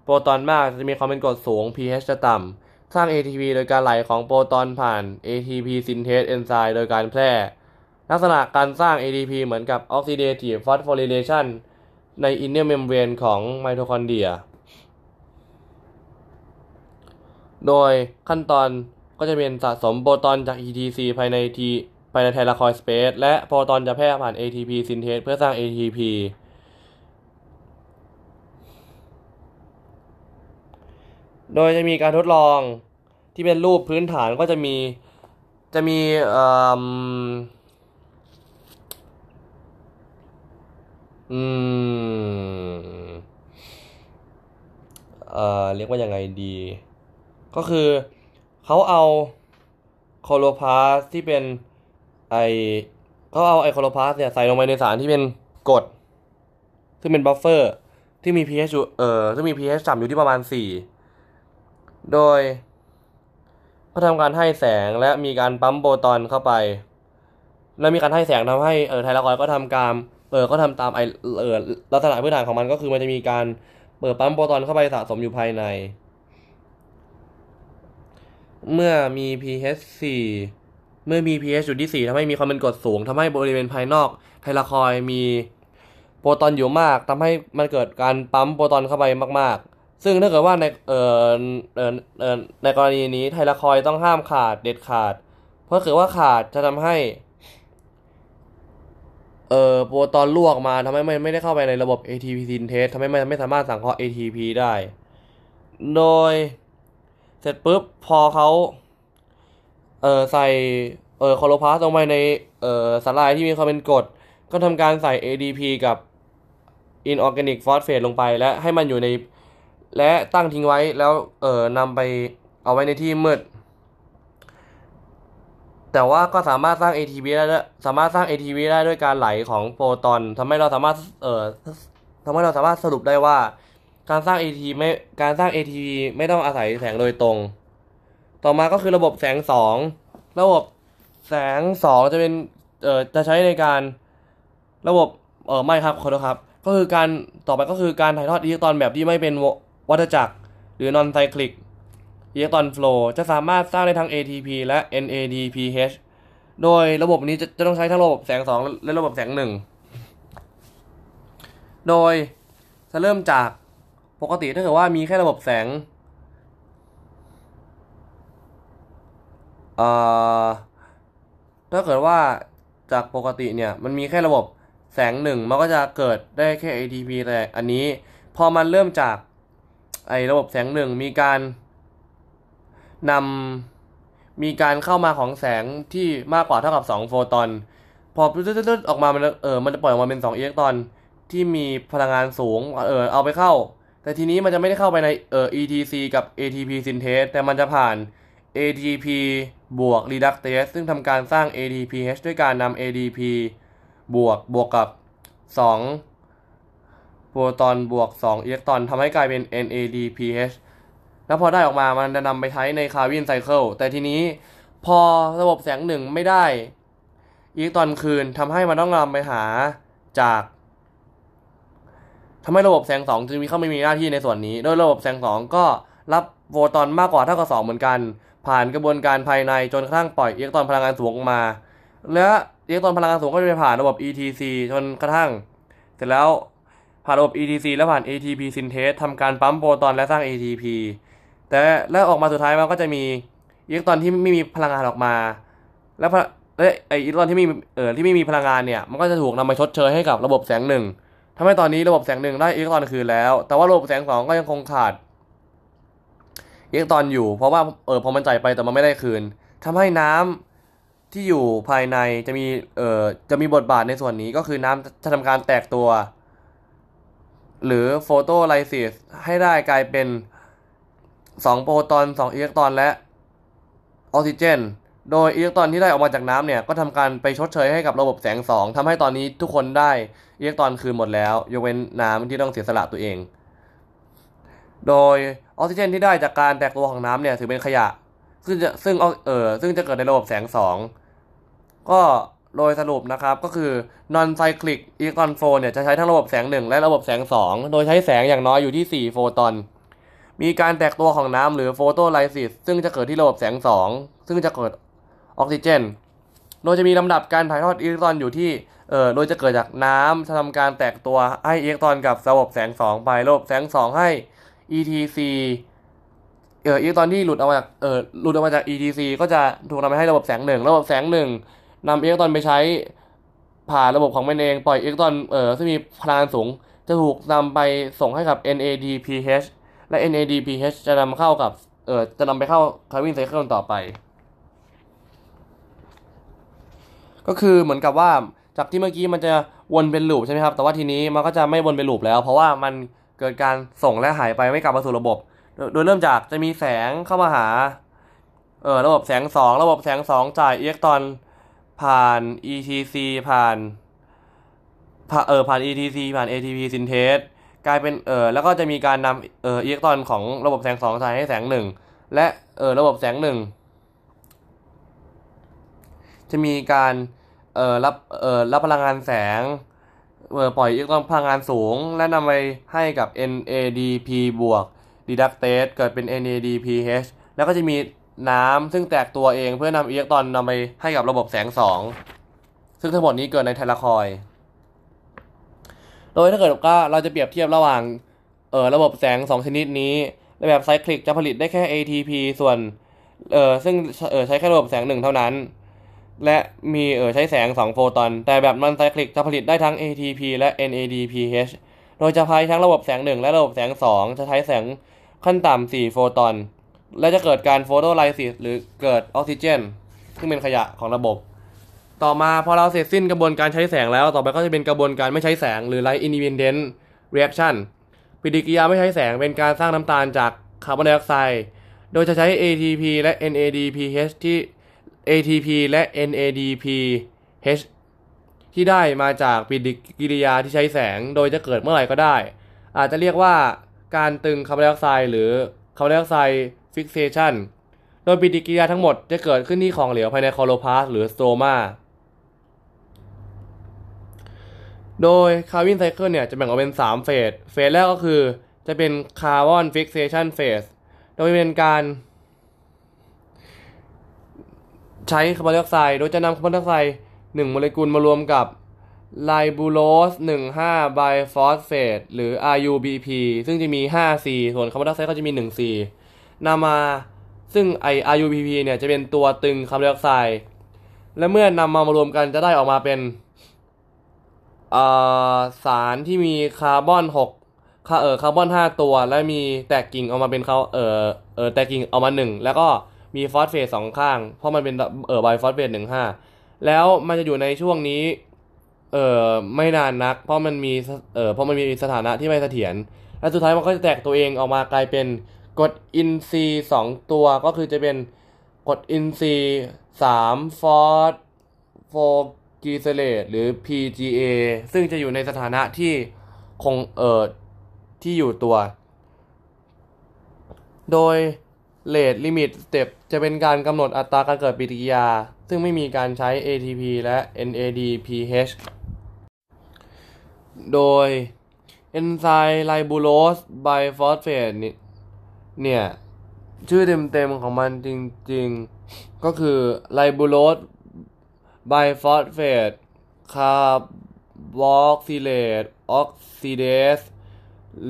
โปรตอนมากจะมีความเป็นกรดสูง pH จะต่ำ สร้าง ATP โดยการไหลของโปรตอนผ่าน ATP synthase enzyme โดยการแพร่ ลักษณะการสร้าง ATP เหมือนกับ oxidative phosphorylation ใน inner membrane ของไมโทคอนเดรีย โดยขั้นตอนก็จะเป็นสะสมโปรตอนจาก ETC ภายในทีภายใน thylakoid space และโปรตอนจะแพร่ผ่าน ATP synthase เพื่อสร้าง ATP โดยจะมีการทดลองที่เป็นรูปพื้นฐานก็จะมีจะมีเอ่ออืมเอ่อเรียกว่ายังไงดี ก็คือเขาเอาโคโลพาสที่เป็นไอเขาเอาไอโคโลพาสเนี่ยใส่ลงไปในสารที่เป็นกรดซึ่งเป็นบัฟเฟอร์ที่มี pH อยู่เอ่อซึ่งมี pH ต่ำอยู่ที่ประมาณ4 โดยเขาทำการให้แสงและมีการปั๊มโปรตอนเข้าไป และมีการให้แสงทำให้เออ thylakoid ก็ทำการเออก็ทำตามไอเออลักษณะพื้นฐานของมันก็คือมันจะมีการเปิดปั๊มโปรตอนเข้าไปสะสมอยู่ภายใน เมื่อมี pH 4เมื่อมี pH อยู่ที่ 4ทำให้มีความเป็นกรดสูงทำให้บริเวณภายนอก ไทลาคอยมีโปรตอนอยู่มากทำให้มันเกิดการปั๊มโปรตอนเข้าไปมาก ๆ ซึ่งถ้าเกิดว่าในเอ่อเอ่อเอ่อในกรณีนี้ไทลาคอยต้องห้ามขาดเด็ดขาด เพราะเกิดว่าขาดจะทำให้เอ่อโปรตอนลวกมาทำให้ไม่ไม่ได้เข้าไปในระบบ ATP synthase ทำให้มันไม่สามารถสังเคราะห์ ATP ได้ โดยเสร็จปุ๊บพอเขาเอ่อใส่เอ่อคอโลพาสลงไปในเอ่อสาลายที่มีความเป็นกรดก็ทำการใส่ ADP กับ inorganic phosphate ลงไปและให้มันอยู่ใน และตั้งทิ้งไว้แล้วเอ่อนำไปเอาไว้ในที่มืด แต่ว่าก็สามารถสร้าง ATP ได้ด้วยสามารถสร้าง ATP ได้ด้วยการไหลของโฟตอนทำให้เราสามารถเอ่อทำให้เราสามารถสรุปได้ว่า การสร้าง ATP ไม่การสร้าง ATP ไม่ต้องอาศัยแสงโดยตรง ต่อมาก็คือระบบแสงสองระบบแสงสองจะเป็นเอ่อจะใช้ในการระบบเออไม่ครับขอโทษครับ ก็คือการต่อไปก็คือการถ่ายทอดอิเล็กตรอนแบบที่ไม่เป็น วัฏจักร หรือ non cyclic อิเล็กตรอนโฟลจะสามารถสร้างได้ทั้ง ATP และ NADPH โดยระบบนี้จะจะต้องใช้ทั้งระบบแสงสองและระบบแสงหนึ่งโดยจะเริ่มจากปกติถ้าเกิดว่ามีแค่ระบบแสงเอ่อถ้าเกิดว่าจากปกติเนี่ยมันมีแค่ระบบแสงหนึ่งมันก็จะเกิดได้แค่ ATP แต่อันนี้ พอมันเริ่มจาก ไอ้ระบบแสงหนึ่งมีการนำมีการเข้ามาของแสงที่มากกว่าเท่ากับ 2 โฟตอน พอตึ๊ดๆออกมามันเออมันจะปล่อยออกมาเป็น 2 อิเล็กตรอนที่มีพลังงานสูงเออเอาไปเข้า แต่ทีนี้มันจะไม่ได้เข้าไปในเออ ETC กับ ATP synthase แต่มันจะผ่าน ATP บวก reductase ซึ่งทำการสร้าง ADPH ด้วยการนำ ADP บวกบวกกับ 2 โปรตอนบวก 2 อิเล็กตรอนทำให้กลายเป็น NADPH แล้วพอได้ออกมามันจะนำไปใช้ในคาร์วินไซเคิลแต่ทีนี้พอระบบแสงหนึ่งไม่ได้อิเล็กตรอนคืนทำให้มันต้องนำไปหาจากทำให้ระบบแสงสองจึงมีเข้าไม่มีหน้าที่ในส่วนนี้ โดยระบบแสงสองก็รับโฟตอนมากกว่าเท่ากับสองเหมือนกัน ผ่านกระบวนการภายในจนกระทั่งปล่อยอิเล็กตรอนพลังงานสูงออกมา และอิเล็กตรอนพลังงานสูงก็จะไปผ่านระบบ ETC จนกระทั่ง เสร็จแล้ว ผ่านระบ ETC แล้วผ่าน ATP synthase ทำการปั๊มโปรตอนและสร้าง ATP แต่แล้วออกมาสุดท้ายมันก็จะมีอิเล็กตรอนที่ไม่มีพลังงานออกมา แล้วไออิเล็กตรอนที่มีเอ่อที่ไม่มีพลังงานเนี่ยมันก็จะถูกนำมาชดเชยให้กับระบบแสงหนึ่งทำให้ตอนนี้ระบบแสงหนึ่งได้อิเล็กตรอนคืนแล้ว แต่ว่าระบบแสงสองก็ยังคงขาดอิเล็กตรอนอยู่ เพราะว่าเออพอมันจ่ายไปแต่มันไม่ได้คืนทำให้น้ำที่อยู่ภายในจะมีเอ่อจะมีบทบาทในส่วนนี้ก็คือน้ำจะทำการแตกตัว หรือโฟโตไลซิสให้ได้กลายเป็น 2 โปรตอน 2 อิเล็กตรอนและออกซิเจน โดยอิเล็กตรอนที่ได้ออกมาจากน้ำเนี่ย ก็ทำการไปชดเชยให้กับระบบแสงสองทำให้ตอนนี้ทุกคนได้อิเล็กตรอนคืนหมดแล้วยกเว้นน้ำที่ต้องเสียสละตัวเอง โดยออกซิเจนที่ได้จากการแตกตัวของน้ำเนี่ยถือเป็นขยะ ซึ่งจะซึ่งเออซึ่งจะเกิดในระบบแสงสองก็ โดยสรุปนะครับก็คือ non cyclic electron flow เนี่ยจะใช้ทั้งระบบแสง 1 และระบบแสง 2 โดยใช้แสงอย่างน้อยอยู่ที่ 4 โฟตอน มีการแตกตัวของน้ำหรือโฟโตไลซิสซึ่งจะเกิดที่ระบบแสงสองซึ่งจะเกิดออกซิเจน โดยจะมีลำดับการถ่ายทอดอิเล็กตรอนอยู่ที่เอ่อโดยจะเกิดจากน้ำจะทำการแตกตัวให้อิเล็กตรอนกับระบบแสงสองไประบบแสงสองให้ ETC เอ่ออิเล็กตรอนที่หลุดออกมาจากเอ่อหลุดออกมาจาก ETC ก็จะถูกนำไปให้ระบบแสงหนึ่งระบบแสงห นึ่ง นำอิเล็กตรอนไปใช้ผ่านระบบของมันเอง ปล่อยอิเล็กตรอนเอ่อที่มีพลังงานสูง จะถูกนำไปส่งให้กับ NADPH และ NADPH จะนำเข้ากับเอ่อจะนำไปเข้า Calvin cycle ต่อไป ก็คือเหมือนกับว่าจากที่เมื่อกี้มันจะวนเป็นลูปใช่ไหมครับ แต่ว่าทีนี้มันก็จะไม่วนเป็นลูปแล้ว เพราะว่ามันเกิดการส่งและหายไปไม่กลับมาสู่ระบบ โดยเริ่มจากจะมีแสงเข้ามาหาเออระบบแสงสองระบบแสงสองจ่ายอิเล็กตรอน ผ่าน ETC ผ่านเออผ่าน ETC ผ่าน ATP synthase กลายเป็นเออแล้วก็จะมีการนำเอออิเล็กตรอนของระบบแสงสองถ่ายให้แสงหนึ่งและเออระบบแสงหนึ่งจะมีการเอ่อรับเอ่อรับพลังงานแสงเอ่อปล่อยอิเล็กตรอนพลังงานสูง และนำไปให้กับ NADP บวก reductase เกิดเป็น NADPH แล้วก็จะมี น้ำซึ่งแตกตัวเองเพื่อนำอิเล็กตรอนนำไปให้กับระบบแสงสองซึ่งทั้งหมดนี้เกิดในไทลาคอย โดยถ้าเกิดว่าเราจะเปรียบเทียบระหว่างเออระบบแสง 2 ชนิดนี้ในแบบไซคลิกจะผลิตได้แค่ ATP ส่วนเออซึ่งเออใช้แค่ระบบแสงหนึ่งเท่านั้น และมีเออใช้แสง 2 โฟตอน แต่แบบนอนไซคลิกจะผลิตได้ทั้ง ATP และ NADPH โดยจะใช้ทั้งระบบแสง 1 และระบบแสง 2 จะใช้แสงขั้นต่ำ4โฟตอน และจะเกิดการโฟโตไลซิสหรือเกิดออกซิเจน ซึ่งเป็นขยะของระบบ ต่อมาพอเราเสร็จสิ้นกระบวนการใช้แสงแล้ว ต่อไปก็จะเป็นกระบวนการไม่ใช้แสงหรือ light independent reaction ปฏิกิริยาไม่ใช้แสงเป็นการสร้างน้ำตาลจากคาร์บอนไดออกไซด์ โดยจะใช้ ATP และ NADPH ที่ ATP และ NADPH ที่ได้มาจากปฏิกิริยาที่ใช้แสง โดยจะเกิดเมื่อไหร่ก็ได้ อาจจะเรียกว่าการตรึงคาร์บอนไดออกไซด์หรือ carbon dioxide fixation โดยปฏิกิริยาทั้งหมดจะเกิดขึ้นที่ของเหลวภายในคลอโรพลาสต์หรือ stroma โดย Calvin cycle เนี่ยจะแบ่งออกเป็น 3 phase phase แรกก็คือจะเป็น carbon fixation phase โดยเป็นการใช้คาร์บอนไดออกไซด์ โดยจะนำคาร์บอนไดออกไซด์1โมเลกุลมารวมกับไลบูโรส15ไบฟอสเฟตหรือ RUBP ซึ่งจะมี 5C ส่วนคาร์บอนไดออกไซด์ก็จะมี 1C นำมาซึ่งไอ RUBP เนี่ยจะเป็นตัวตรึงคาร์บอนไดออกไซด์และเมื่อนำมามารวมกันจะได้ออกมาเป็นสารที่มีคาร์บอน6คาเออคาร์บอน 5 ตัว และมีแตกกิ่งออกมาเป็นเขาเออเออแตกกิ่งออกมา 1 แล้วก็มีฟอสเฟตสองข้าง เพราะมันเป็นเออ bisphosphate หนึ่งห้าแล้วมันจะอยู่ในช่วงนี้เออไม่นานนัก เพราะมันมีเออเพราะมันมีสถานะที่ไม่เสถียรและสุดท้ายมันก็จะแตกตัวเองออกมากลายเป็น กรดอินทรีย์สองตัวก็คือจะเป็นกรดอินทรีย์สาม phosphoglycerate หรือ PGA ซึ่งจะอยู่ในสถานะที่คงเอ่อที่อยู่ตัว โดย rate limit step จะเป็นการกำหนดอัตราการเกิดปฏิกิริยา ซึ่งไม่มีการใช้ ATP และ NADPH โดยเอนไซม์ ribulose bisphosphate เนี่ย ชื่อเต็มๆของมันจริงๆ ก็คือ ribulose bisphosphate carboxylase oxygenase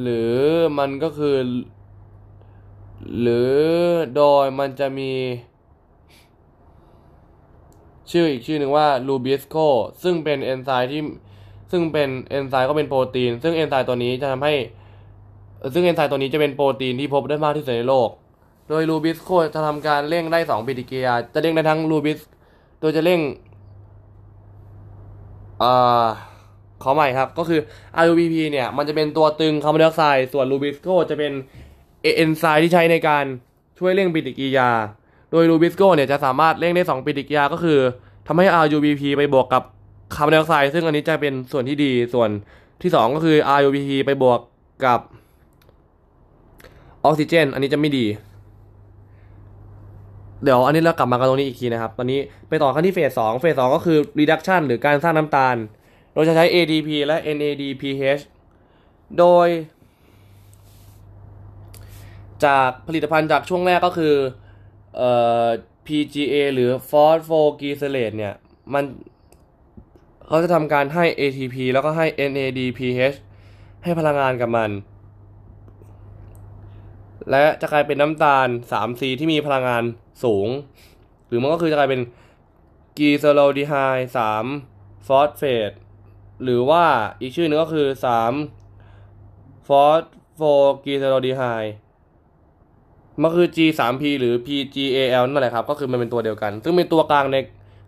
หรือมันก็คือ หรือโดยมันจะมี ชื่ออีกชื่อหนึ่งว่า Rubisco ซึ่งเป็นเอนไซม์ที่ซึ่งเป็นเอนไซม์ก็เป็นโปรตีน ซึ่งเอนไซม์ตัวนี้จะทำให้ ซึ่งเอนไซม์ตัวนี้จะเป็นโปรตีนที่พบได้มากที่สุดในโลก โดย Rubisco จะทำการเร่งได้สองปฏิกิริยา จะเร่งได้ทั้ง Rubis- โดยจะเร่งอ่าขอใหม่ครับ ก็คือ RUBP เนี่ย มันจะเป็นตัวตรึงคาร์บอนไดออกไซด์ ส่วน Rubisco จะเป็นเอนไซม์ที่ใช้ในการช่วยเร่งปฏิกิริยา โดย Rubisco เนี่ยจะสามารถเร่งได้2ปฏิกิริยาก็คือทำให้ RUBP ไปบวกกับคาร์บอนไดออกไซด์ ซึ่งอันนี้จะเป็นส่วนที่ดี ส่วนที่ 2 ก็คือ RUBP ไปบวกกับ ออกซิเจน อันนี้จะไม่ดี เดี๋ยวอันนี้เรากลับมากันตรงนี้อีกทีนะครับ ตอนนี้ไปต่อขั้นที่เฟสสองเฟสสองก็คือ reduction หรือการสร้างน้ำตาล เราจะใช้ ATP และ NADPH โดย จากผลิตภัณฑ์จากช่วงแรกก็คือเอ่อ PGA หรือ phosphoglycerate เนี่ย มันเขาจะทำการให้ ATP แล้วก็ให้ NADPH ให้พลังงานกับมัน และจะกลายเป็นน้ำตาล 3C ที่มีพลังงานสูง หรือมันก็คือจะกลายเป็น glyceraldehyde 3-phosphate หรือว่าอีกชื่อนึงก็คือ3-phosphoglyceraldehyde มันคือ G3P หรือ PGAL นั่นแหละครับ ก็คือมันเป็นตัวเดียวกัน ซึ่งเป็นตัวกลางใน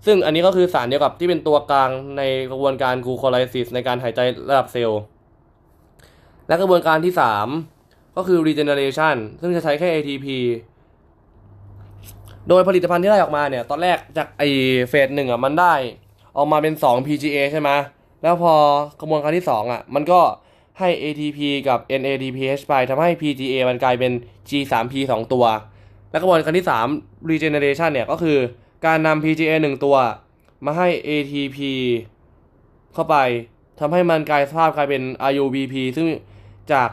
ซึ่งอันนี้ก็คือสารเดียวกับที่เป็นตัวกลางในกระบวนการ glycolysis ในการหายใจระดับเซลล์ และกระบวนการที่ 3 ก็คือ regeneration ซึ่งจะใช้แค่ ATP โดยผลิตภัณฑ์ที่ได้ออกมาเนี่ย ตอนแรกจากไอเฟสหนึ่งอะมันได้ออกมาเป็น 2 PGA ใช่ไหมแล้วพอกระบวนการที่ 2 อะ มันก็ให้ ATP กับ NADPH ไปทำให้ PGA มันกลายเป็น G3P 2 ตัว และกระบวนการที่ 3 regeneration เนี่ยก็คือการนำ PGA 1 ตัว มาให้ ATP เข้าไปทำให้มันกลายสภาพกลายเป็น RUBP ซึ่งจาก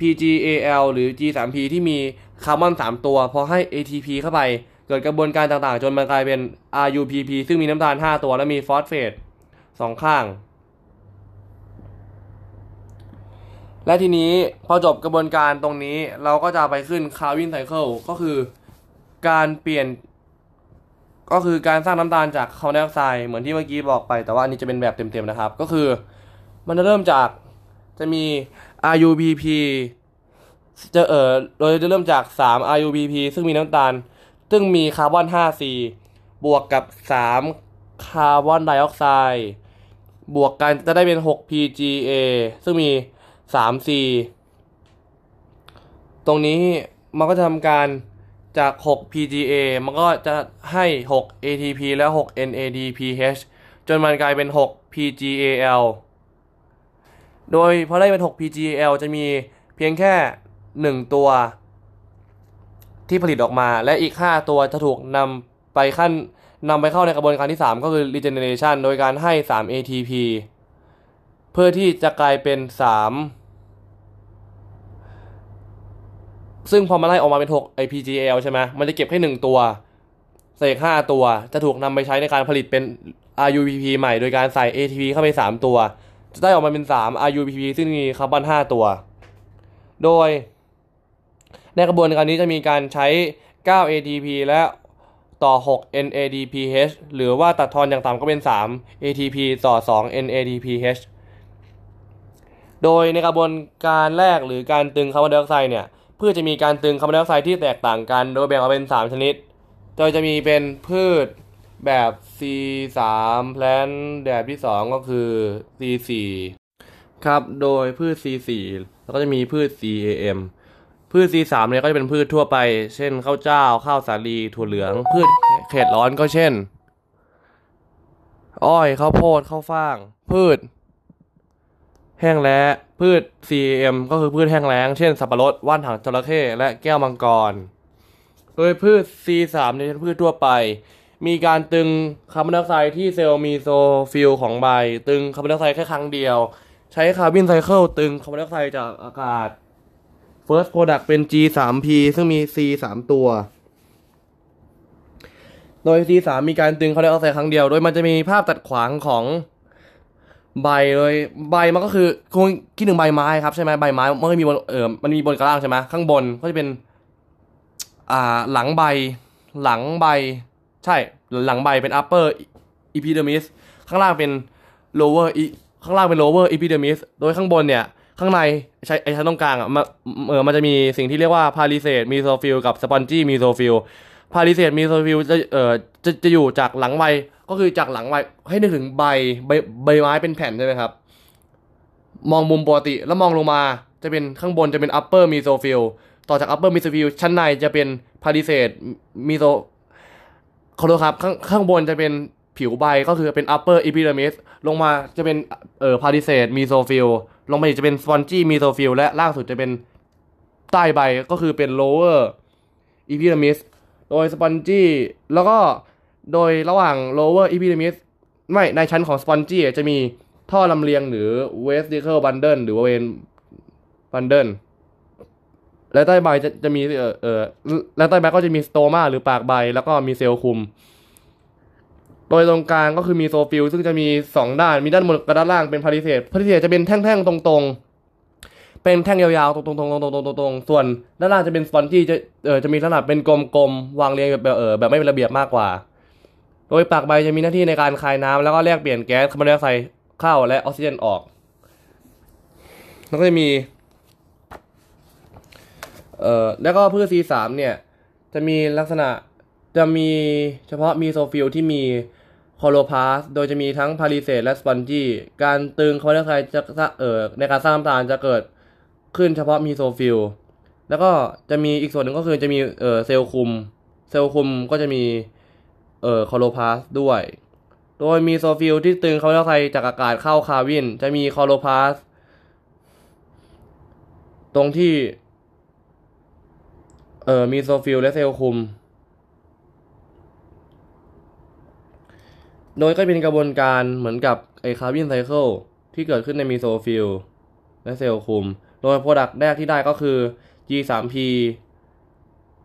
PGAL หรือ G3P ที่มีคาร์บอน 3 ตัว พอให้ ATP เข้าไป เกิดกระบวนการต่างๆ จนมันกลายเป็น RUBP ซึ่งมีน้ำตาล 5 ตัวและมีฟอสเฟต2 ข้าง และทีนี้พอจบกระบวนการตรงนี้เราก็จะไปขึ้น Calvin cycle ก็คือการเปลี่ยน ก็คือการสร้างน้ำตาลจากคาร์บอนไดออกไซด์เหมือนที่เมื่อกี้บอกไป แต่ว่าอันนี้จะเป็นแบบเต็มๆนะครับ ก็คือมันจะเริ่มจากจะมี RUBP จะเออโดยจะเริ่มจาก 3 RUBP ซึ่งมีน้ำตาล ซึ่งมีคาร์บอน 5C บวกกับ 3 คาร์บอนไดออกไซด์บวกกันจะได้เป็น 6 PGA ซึ่งมี 3C ตรงนี้มันก็จะทำการจาก 6 PGA มันก็จะให้ 6 ATP และ 6 NADPH จนมันกลายเป็น 6 PGAL โดยพอได้เป็น 6 PGL จะมีเพียงแค่ 1 ตัว ที่ผลิตออกมา และอีก 5 ตัวจะถูกนำไปขั้นนำไปเข้าในกระบวนการที่ 3 ก็คือ regeneration โดยการให้ 3 ATP เพื่อที่จะกลายเป็น 3 ซึ่งพอมาไล่ออกมาเป็น 6 IPGL ใช่ไหมมันจะเก็บแค่ 1 ตัวเศษ5ตัว จะถูกนำไปใช้ในการผลิตเป็น RUPP ใหม่ โดยการใส่ ATP เข้าไป 3 ตัว จะได้ออกมาเป็น 3 RUPP ซึ่งมีคาร์บอน5ตัว โดย ในกระบวนการนี้จะมีการใช้ 9 ATP และต่อ 6 NADPH หรือว่าตัดทอนอย่างต่ำก็เป็น 3 ATP ต่อ 2 NADPH โดยในกระบวนการแรกหรือการตึงคาร์บอนไดออกไซด์เนี่ยพืชจะมีการตึงคาร์บอนไดออกไซด์ที่แตกต่างกัน โดยแบ่งออกเป็น 3 ชนิด โดยจะมีเป็นพืช แบบ C3 แพลนแบบที่ 2 ก็คือ C4 ครับ โดยพืช C4 แล้วก็จะมีพืช CAM พืช C3 เนี่ยก็จะเป็นพืชทั่วไป เช่นข้าวเจ้า ข้าวสาลีถั่วเหลือง พืชเขตร้อนก็เช่น อ้อยข้าวโพดข้าวฟ่าง พืช แห้งแล้งพืช CAM ก็คือพืชแห้งแล้ง เช่น สับปะรด ว่านหางจระเข้และแก้วมังกร โดยพืช C3 เนี่ยเป็นพืชทั่วไป มีการตรึงคาร์บอนไดออกไซด์ที่เซลล์ mesophyll ของใบ ตรึงคาร์บอนไดออกไซด์แค่ครั้งเดียว ใช้ Calvin cycle ตรึงคาร์บอนไดออกไซด์จากอากาศ first product เป็น G3P ซึ่งมี C 3 ตัว โดย C3 มีการตึงคาร์บอนไดออกไซด์ครั้งเดียว โดยมันจะมีภาพตัดขวางของใบเลยใบมันก็คือคุณคิดถึงใบไม้ครับใช่ไหมใบไม้มันก็มีบนเออมันมีบนกระล่างใช่ไหมข้างบนก็จะเป็น อ่าหลังใบ หลังใบ ใช่หลังใบเป็น upper epidermis ข้างล่างเป็น lower ข้างล่างเป็น lower epidermis โดยข้างบนเนี่ย ข้างในใช้ไอชั้นตรงกลางอะมันเออมันจะมีสิ่งที่เรียกว่า palisade mesophyll กับ spongy mesophyll palisade mesophyll จะเอ่อจะจะอยู่จากหลังใบก็คือจากหลังใบให้นึกถึงใบใบใบไม้เป็นแผ่นใช่ไหมครับ มองมุมปกติแล้วมองลงมาจะเป็นข้างบนจะเป็น upper mesophyll ต่อจาก upper mesophyll ชั้นในจะเป็น palisade meso ขอโทษครับข้างข้างบนจะเป็นผิวใบก็คือเป็น upper epidermis ลงมาจะเป็นเอ่อ palisade mesophyll ลงมาอีกจะเป็น spongy mesophyll และล่างสุดจะเป็นใต้ใบก็คือเป็น lower epidermis โดย spongy แล้วก็โดยระหว่าง lower epidermis ไม่ในชั้นของ spongy จะมีท่อลำเลียงหรือ vesicle bundle หรือว่า vein bundle และใต้ใบจะจะมีเออเออและใต้ใบก็จะมีสโตมาหรือปากใบ แล้วก็มีเซลล์คุม โดยตรงกลางก็คือ mesophyll ซึ่งจะมี 2 ด้าน มีด้านบนกับด้านล่างเป็น palisade palisade จะเป็นแท่งๆตรงๆ เป็นแท่งยาวๆ ตรงๆตรงๆตรงๆตรงๆส่วนด้านล่างจะเป็น spongy จะเออจะมีลักษณะเป็นกลมๆวางเรียงแบบเออแบบไม่เป็นระเบียบมากกว่า โดยปากใบจะมีหน้าที่ในการคายน้ำแล้วก็แลกเปลี่ยนแก๊สคาร์บอนไดออกไซด์เข้าและออกซิเจนออกแล้วก็จะมี เอ่อแล้วก็พืช C3 เนี่ย จะมีลักษณะจะมีเฉพาะ mesophyll ที่มีคลอโรพลาสต์ โดยจะมีทั้ง palisade และ spongy การตรึงคาร์บอนไดออกไซด์จะเอ่อในการสร้างน้ำตาลจะเกิดขึ้นเฉพาะ mesophyll แล้วก็จะมีอีกส่วนหนึ่งก็คือจะมีเอ่อเซลล์คุม เซลล์คุมก็จะมีเอ่อคลอโรพลาสต์ด้วย โดย mesophyll ที่ตรึงคาร์บอนไดออกไซด์จากอากาศเข้า Calvin จะมีคลอโรพลาสต์ ตรงที่ เออ mesophyll และเซลล์คุม โดยก็เป็นกระบวนการเหมือนกับไอ Calvin cycle ที่เกิดขึ้นใน mesophyll และเซลล์คุม โดย product แรกที่ได้ก็คือ G3P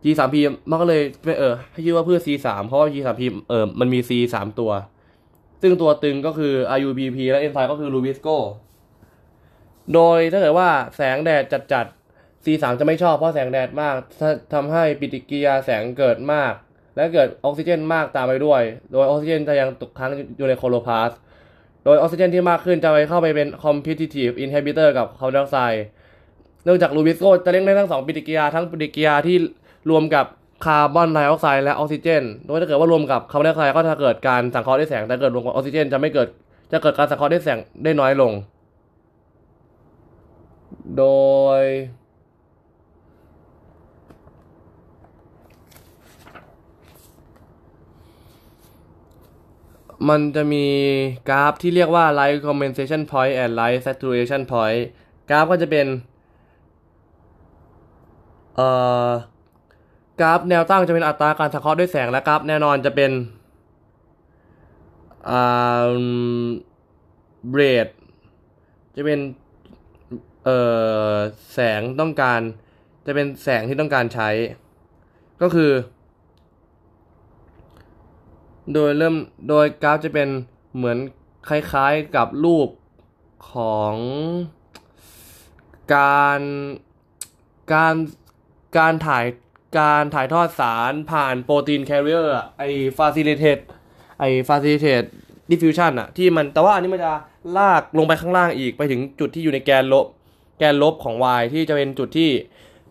G3P มันก็เลยเออให้ชื่อว่าพืช C3 เพราะว่า G3P เออมันมี C 3 ตัว ซึ่งตัวตรึงก็คือ RUBP และเอนไซม์ก็คือ Rubisco โดยถ้าเกิดว่าแสงแดดจัดๆ C3 จะไม่ชอบเพราะแสงแดดมากทำให้ปฏิกิริยาแสงเกิดมาก และเกิดออกซิเจนมากตามไปด้วย โดยออกซิเจนจะยังตกค้างอยู่ในคลอโรพลาสต์โดยออกซิเจนที่มากขึ้นจะไปเข้าไปเป็น competitive inhibitor กับคาร์บอนไดออกไซด์เนื่องจาก Rubisco จะเร่งได้ทั้งสองปฏิกิริยาทั้งปฏิกิริยาที่รวมกับคาร์บอนไดออกไซด์และออกซิเจน โดยถ้าเกิดว่ารวมกับคาร์บอนไดออกไซด์ก็จะเกิดการสังเคราะห์ด้วยแสง แต่เกิดรวมกับออกซิเจนจะไม่เกิด จะเกิดการสังเคราะห์ด้วยแสงได้น้อยลง โดย มันจะมีกราฟที่เรียกว่า light compensation point and light saturation point กราฟก็จะเป็น เอ่อ กราฟแนวตั้งจะเป็นอัตราการสังเคราะห์ด้วยแสงและกราฟแนวนอนจะเป็นอ่าเบรดจะเป็น เอ่อ แสงต้องการ จะเป็นแสงที่ต้องการใช้ ก็คือ โดยเริ่มโดยกราฟจะเป็นเหมือนคล้ายๆกับรูปของการการการถ่ายการถ่ายทอดสารผ่านโปรตีนแคริเออร์ไอfacilitate ไอ facilitated diffusion อะที่มันแต่ว่าอันนี้มันจะลากลงไปข้างล่างอีกไปถึงจุดที่อยู่ในแกนลบ แกนลบของ y ที่จะเป็นจุดที่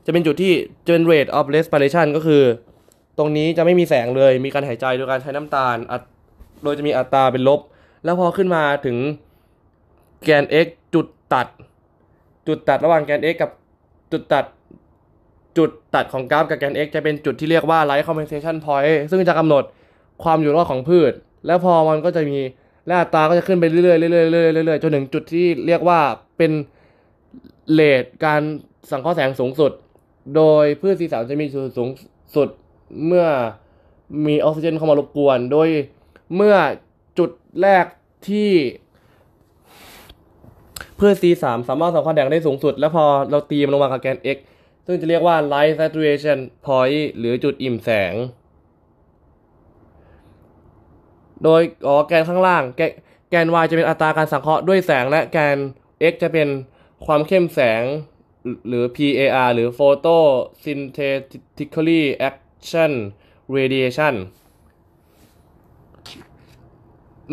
จะเป็นจุดที่จะเป็น rate of respiration ก็คือ ตรงนี้จะไม่มีแสงเลย มีการหายใจโดยการใช้น้ำตาล โดยจะมีอัตราเป็นลบ แล้วพอขึ้นมาถึงแกน x จุดตัด จุดตัดระหว่างแกน x กับจุดตัด จุดตัดของกราฟกับแกน x จะเป็นจุดที่เรียกว่า light compensation point ซึ่งจะกำหนดความอยู่รอดของพืช แล้วพอมันก็จะมีและอัตราก็จะขึ้นไปเรื่อยๆเรื่อยๆเรื่อยๆเรื่อยๆจนถึงจุดที่เรียกว่าเป็นเลทการสังเคราะห์แสงสูงสุด โดยพืชสีสามจะมีจุดสูงสุด เมื่อมีออกซิเจนเข้ามารบกวน โดยเมื่อจุดแรกที่พืช C3 สามารถสังเคราะห์แสงได้สูงสุด แล้วพอเราตีมันลงมากับแกน x ซึ่งจะเรียกว่า light saturation point หรือจุดอิ่มแสง โดยอ๋อแกนข้างล่างแกนแกน y จะเป็นอัตราการสังเคราะห์ด้วยแสงและแกน x จะเป็นความเข้มแสงหรือ PAR หรือ photosynthetically action radiation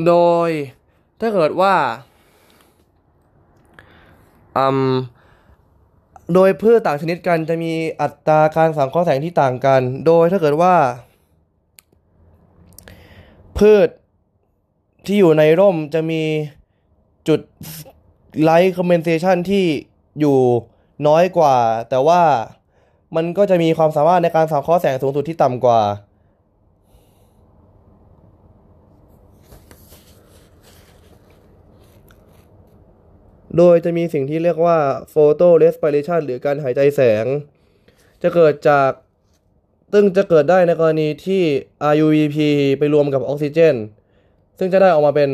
โดยถ้าเกิดว่าอืมโดยพืชต่างชนิดกันจะมีอัตราการสังเคราะห์แสงที่ต่างกัน โดยถ้าเกิดว่า พืชที่อยู่ในร่มจะมีจุด light compensation ที่อยู่น้อยกว่า แต่ว่า มันก็จะมีความสามารถในการสังเคราะห์แสงสูงสุดที่ต่ำกว่า โดยจะมีสิ่งที่เรียกว่า photo respiration หรือการหายใจแสง จะเกิดจากซึ่งจะเกิดได้ในกรณีที่ RUVP ไปรวมกับออกซิเจน ซึ่งจะได้ออกมาเป็น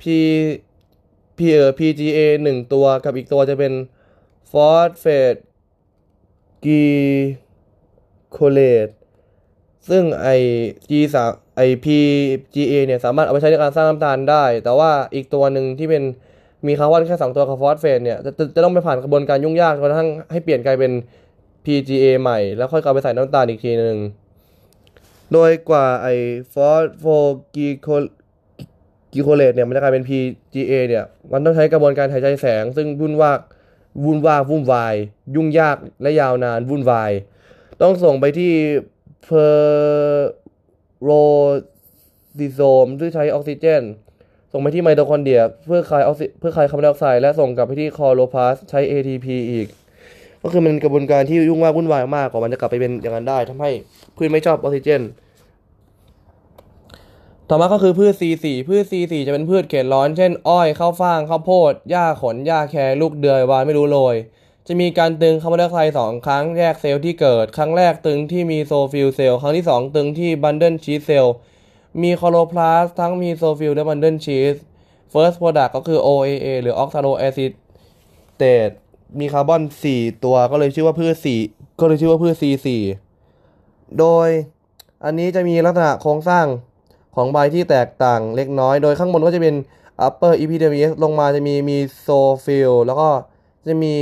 P P เออ PGA หนึ่งตัวกับอีกตัวจะเป็นฟอสเฟต phosphate glycolate ซึ่งไอ G สามไอ PGA เนี่ยสามารถเอาไปใช้ในการสร้างน้ำตาลได้ แต่ว่าอีกตัวหนึ่งที่เป็นมีคาร์บอนแค่สองตัวกับฟอสเฟตเนี่ยจะจะจะต้องไปผ่านกระบวนการยุ่งยากจนกระทั่งให้เปลี่ยนกลายเป็น PGA ใหม่ แล้วค่อยกลับไปใส่น้ำตาลอีกทีหนึ่งโดยกว่าไอ phosphoglyco- glycolate เนี่ยมันจะกลายเป็น PGA เนี่ย มันต้องใช้กระบวนการหายใจแสง ซึ่งวุ่นวาก วุ่นวากวุ่นวาย ยุ่งยากและยาวนานวุ่นวาย ต้องส่งไปที่ peroxi-ดิโซมซึ่งใช้ออกซิเจน ส่งไปที่ไมโทคอนเดรียเพื่อคายออกซิเพื่อคายคาร์บอนไดออกไซด์และส่งกลับไปที่คลอโรพลาสต์ใช้ ATP อีก ก็คือมันกระบวนการที่ยุ่งมากวุ่นวายมากกว่ามันจะกลับไปเป็นอย่างนั้นได้ทำให้พืชไม่ชอบออกซิเจน ต่อมาก็คือพืช C4 พืช C4 จะเป็นพืชเขตร้อน เช่น อ้อยข้าวฟ่างข้าวโพดหญ้าขนหญ้าแพรกลูกเดือยบานไม่รู้โรย จะมีการตรึงคาร์บอนไดออกไซด์สองครั้งแยกเซลล์ที่เกิด ครั้งแรกตรึงที่ mesophyll cell ครั้งที่สองตรึงที่ bundle sheath cellมีคลอโรพลาสต์ทั้ง mesophyll และ bundle sheath first product ก็คือ OAA หรือ oxaloacetate มีคาร์บอน 4 ตัวก็เลยชื่อว่าพืช4ก็เลยชื่อว่าพืช C4 โดยอันนี้จะมีลักษณะโครงสร้าง ของใบที่แตกต่างเล็กน้อย โดยข้างบนก็จะเป็น upper epidermis ลงมาจะมี mesophyll แล้วก็จะมี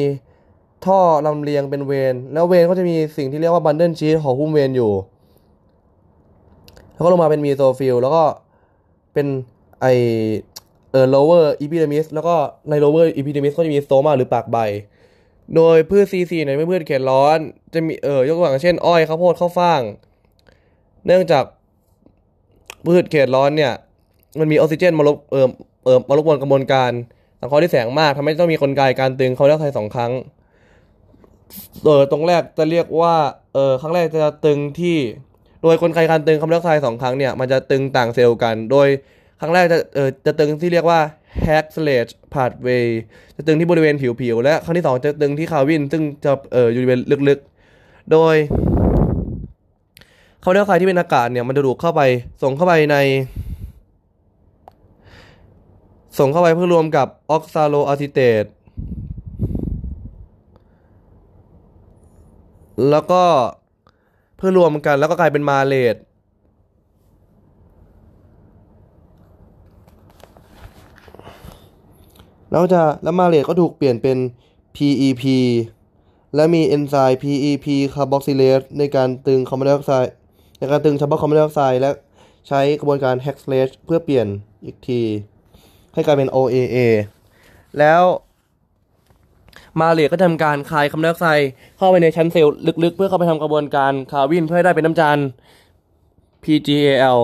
ท่อลำเลียงเป็นเวน แล้วเวนก็จะมีสิ่งที่เรียกว่า bundle sheath ห่อหุ้ม vein อยู่ แล้วก็ลงมาเป็น mesophyll แล้วก็เป็นไอเออ lower epidermis แล้วก็ใน lower epidermis ก็จะมี stoma หรือปากใบ โดยพืช C4 เนี่ยเป็นพืชเขตร้อน จะมีเออยกตัวอย่างเช่น อ้อยข้าวโพดข้าวฟ่าง เนื่องจาก พืชเขตร้อนเนี่ย มันมีออกซิเจนมารบเออเออมารบกวนกระบวนการสังเคราะห์ด้วยแสงมากทำให้ต้องมีกลไกการตรึงคาร์บอนไดออกไซด์สองครั้งเออตรงแรกจะเรียกว่าเออครั้งแรกจะตรึงที่โดยกลไกการตรึงคาร์บอนไดออกไซด์สองครั้งเนี่ยมันจะตรึงต่างเซลล์กัน โดยครั้งแรกจะเออจะตึงที่เรียกว่า hack slash pathway จะตึงที่บริเวณผิวๆ และครั้งที่สองจะตรึงที่ Calvin ซึ่งจะเอออยู่บริเวณลึกๆ โดย คาร์บอนไดออกไซด์ที่เป็นอากาศเนี่ยมันจะดูดเข้าไปส่งเข้าไปใน ส่งเข้าไปเพื่อรวมกับ oxaloacetateแล้วก็เพื่อรวมกันแล้วก็กลายเป็น malate แล้วจะแล้ว malate ก็ถูกเปลี่ยนเป็น PEP และมีเอนไซม์ PEP คาร์บอกซิเลสในการตึงคาร์บอนไดออกไซด์ ในการตรึงเฉพาะคาร์บอนไดออกไซด์และใช้กระบวนการ Hatch-Slack เพื่อเปลี่ยนอีกที ให้กลายเป็น OAA แล้วmalate ก็ทำการคายคาร์บอนไดออกไซด์เข้าไปในชั้นเซลล์ลึกๆ เพื่อเข้าไปทำกระบวนการ Calvin เพื่อให้ได้เป็นน้ำตาล PGAL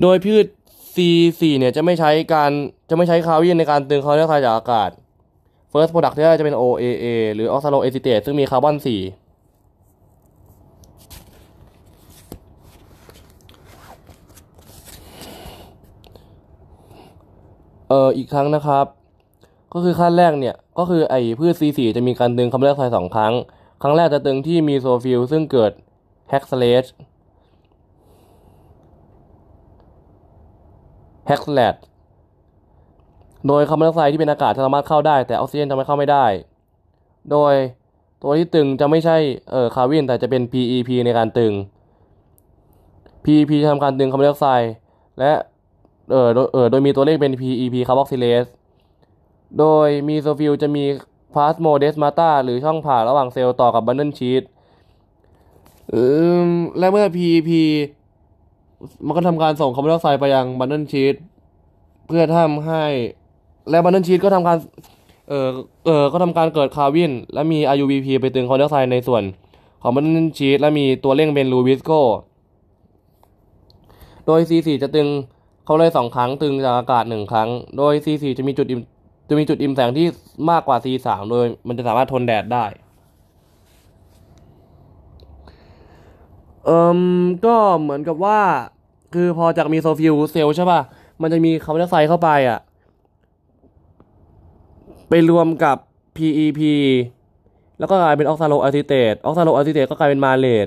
โดยพืช C4 เนี่ยจะไม่ใช้การจะไม่ใช้ Calvin ในการตรึงคาร์บอนไดออกไซด์จากอากาศ First Product ที่ได้จะเป็น OAA หรือ Oxaloacetate ซึ่งมีคาร์บอน4เอ่ออีกครั้งนะครับ ก็คือขั้นแรกเนี่ย ก็คือไอ้พืช C4 จะมีการตรึงคาร์บอนไดออกไซด์สองครั้ง ครั้งแรกจะตึงที่มีโซฟิลซึ่งเกิด h e x a l a t e h e x l a t โดยคาร์บอนไดออกไซด์ที่เป็นอากาศจะสามารถเข้าได้ แต่ออกซิเจนจะไม่เข้าไม่ได้ โดยตัวที่ตรึงจะไม่ใช่เอ่อ Calvin แต่จะเป็น PEP ในการตรึง PEP จะทำการตรึงคาร์บอนไดออกไซด์และเออโดยเออโดยมีตัวเลขเป็น PEP คาร์บอกซิเลสโดยมีโซฟิลจะมีพาสโมเดสมาตาหรือช่องผ่าระหว่างเซลล์ต่อกับ bundle sheath และเมื่อ PEP มันก็ทำการส่งคาร์บอนไดออกไซด์ไปยัง bundle sheath เพื่อทำให้ และ bundle sheath ก็ทำการเออเออก็ทำการเกิดคาร์วิน และมี IUVP ไปตึงคาร์บอนไดออกไซในส่วนของ bundle sheath และมีตัวเร่งเป็น RuBisCO โดย C4 จะตรึงเขาเลยสองครั้งตรึงจากอากาศหนึ่งครั้ง โดย C4 จะมีจุดอิ่มจะมีจุดอิ่มแสงที่มากกว่า C3 โดยมันจะสามารถทนแดดได้เอ่มก็เหมือนกับว่า คือพอจาก mesophyll cell ใช่ป่ะ มันจะมีคาร์บอนไดออกไซด์เข้าไปอะ ไปรวมกับ PEP แล้วก็กลายเป็น oxaloacetate oxaloacetate ก็กลายเป็น malate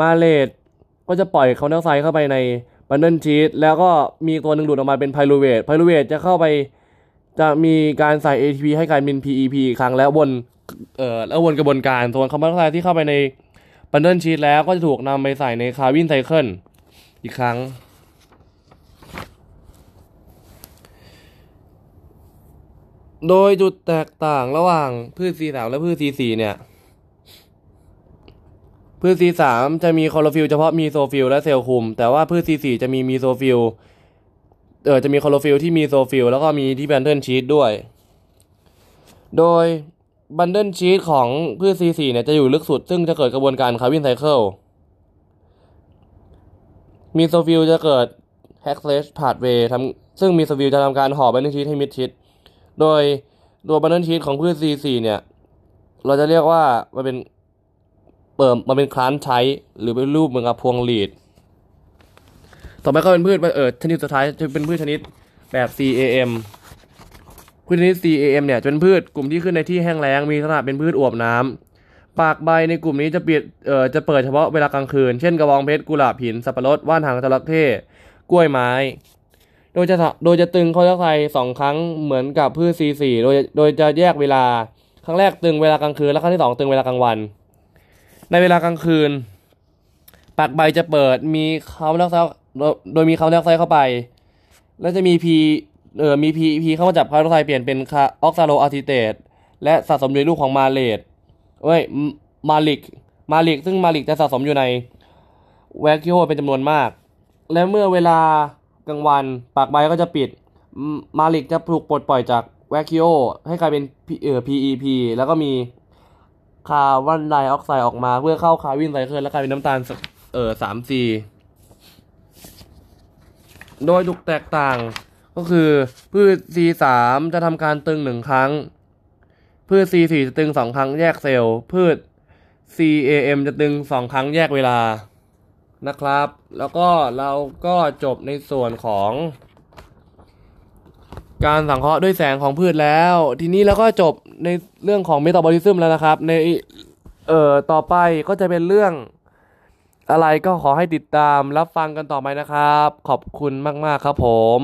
malate ก็จะปล่อยคาร์บอนไดออกไซด์เข้าไปใน bundle sheath แล้วก็มีตัวหนึ่งดูดออกมาเป็น pyruvate pyruvate จะเข้าไปจะมีการใส่ ATP ให้กลายเป็น PEP อีกครั้งแล้ววนเอ่อแล้ววนกระบวนการส่วนคาร์บอนไดออกไซด์ที่เข้าไปใน bundle sheath แล้วก็จะถูกนำไปใส่ใน Calvin cycle อีกครั้ง โดยจุดแตกต่างระหว่างพืช C3 และพืช C4 เนี่ย พืช C3 จะมีคลอโรฟิลล์เฉพาะ mesophyll และเซลล์คุม แต่ว่าพืช C4 จะมี mesophyll เออจะมีคลอโรฟิลล์ที่ mesophyll แล้วก็มีที่ bundle sheath ด้วย โดย bundle sheath ของพืช C4 เนี่ยจะอยู่ลึกสุด ซึ่งจะเกิดกระบวนการ Calvin cycle mesophyll จะเกิดHatch-Slack pathway ทำซึ่ง mesophyll จะทำการห่อ bundle sheath ให้มิดชิด โดยตัว bundle sheath ของพืช C4 เนี่ย เราจะเรียกว่ามันเป็นเปิดมันเป็น Kranz หรือเป็นรูปเหมือนกับพวงหรีด ต่อไปก็เป็นพืชเออชนิดสุดท้ายจะเป็นพืชชนิดแบบ CAM พืชชนิด CAM เนี่ยจะเป็นพืชกลุ่มที่ขึ้นในที่แห้งแล้งมีลักษณะเป็นพืชอวบน้ำปากใบในกลุ่มนี้จะเปิดเอ่อจะเปิดเฉพาะเวลากลางคืน เช่นกระบองเพชรกุหลาบหินสับปะรดว่านหางจระเข้กล้วยไม้ โดยจะโดยจะตรึงเขาจะใส่สองครั้งเหมือนกับพืช C4 โดยโดยจะแยกเวลา ครั้งแรกตรึงเวลากลางคืน และครั้งที่สองตรึงเวลากลางวัน ในเวลากลางคืน ปากใบจะเปิดมีคาร์บอนไดออกไซด์โดยมีคาร์บอนไดออกไซด์เข้าไป แล้วจะมี P เอ่อมี PEP เข้ามาจับคาร์บอนไดออกไซด์เปลี่ยนเป็นคา oxaloacetate และสะสมอยู่ในรูปของ malate เอ้ย malic malic ซึ่ง malic จะสะสมอยู่ใน vacuole เป็นจำนวนมาก และเมื่อเวลา กลางวัน ปากใบก็จะปิด malic จะถูกปลดปล่อยจาก vacuole ให้กลายเป็นเอ่อ PEP แล้วก็มีคาร์บอนไดออกไซด์ออกมาเพื่อเข้า Calvin cycle และกลายเป็นน้ำตาลเอ่อ3C โดยจุดแตกต่างก็คือพืช C3 จะทำการตรึงหนึ่งครั้ง พืช C4 จะตึงสองครั้งแยกเซลล์ พืช CAM จะตึงสองครั้งแยกเวลา นะครับ แล้วก็เราก็จบในส่วนของ การสังเคราะห์ด้วยแสงของพืชแล้ว ทีนี้เราก็จบในเรื่องของเมตาบอลิซึมแล้วนะครับ ในเอ่อต่อไปก็จะเป็นเรื่องอะไรก็ขอให้ติดตามรับฟังกันต่อไปนะครับ ขอบคุณมาก ๆ ครับผม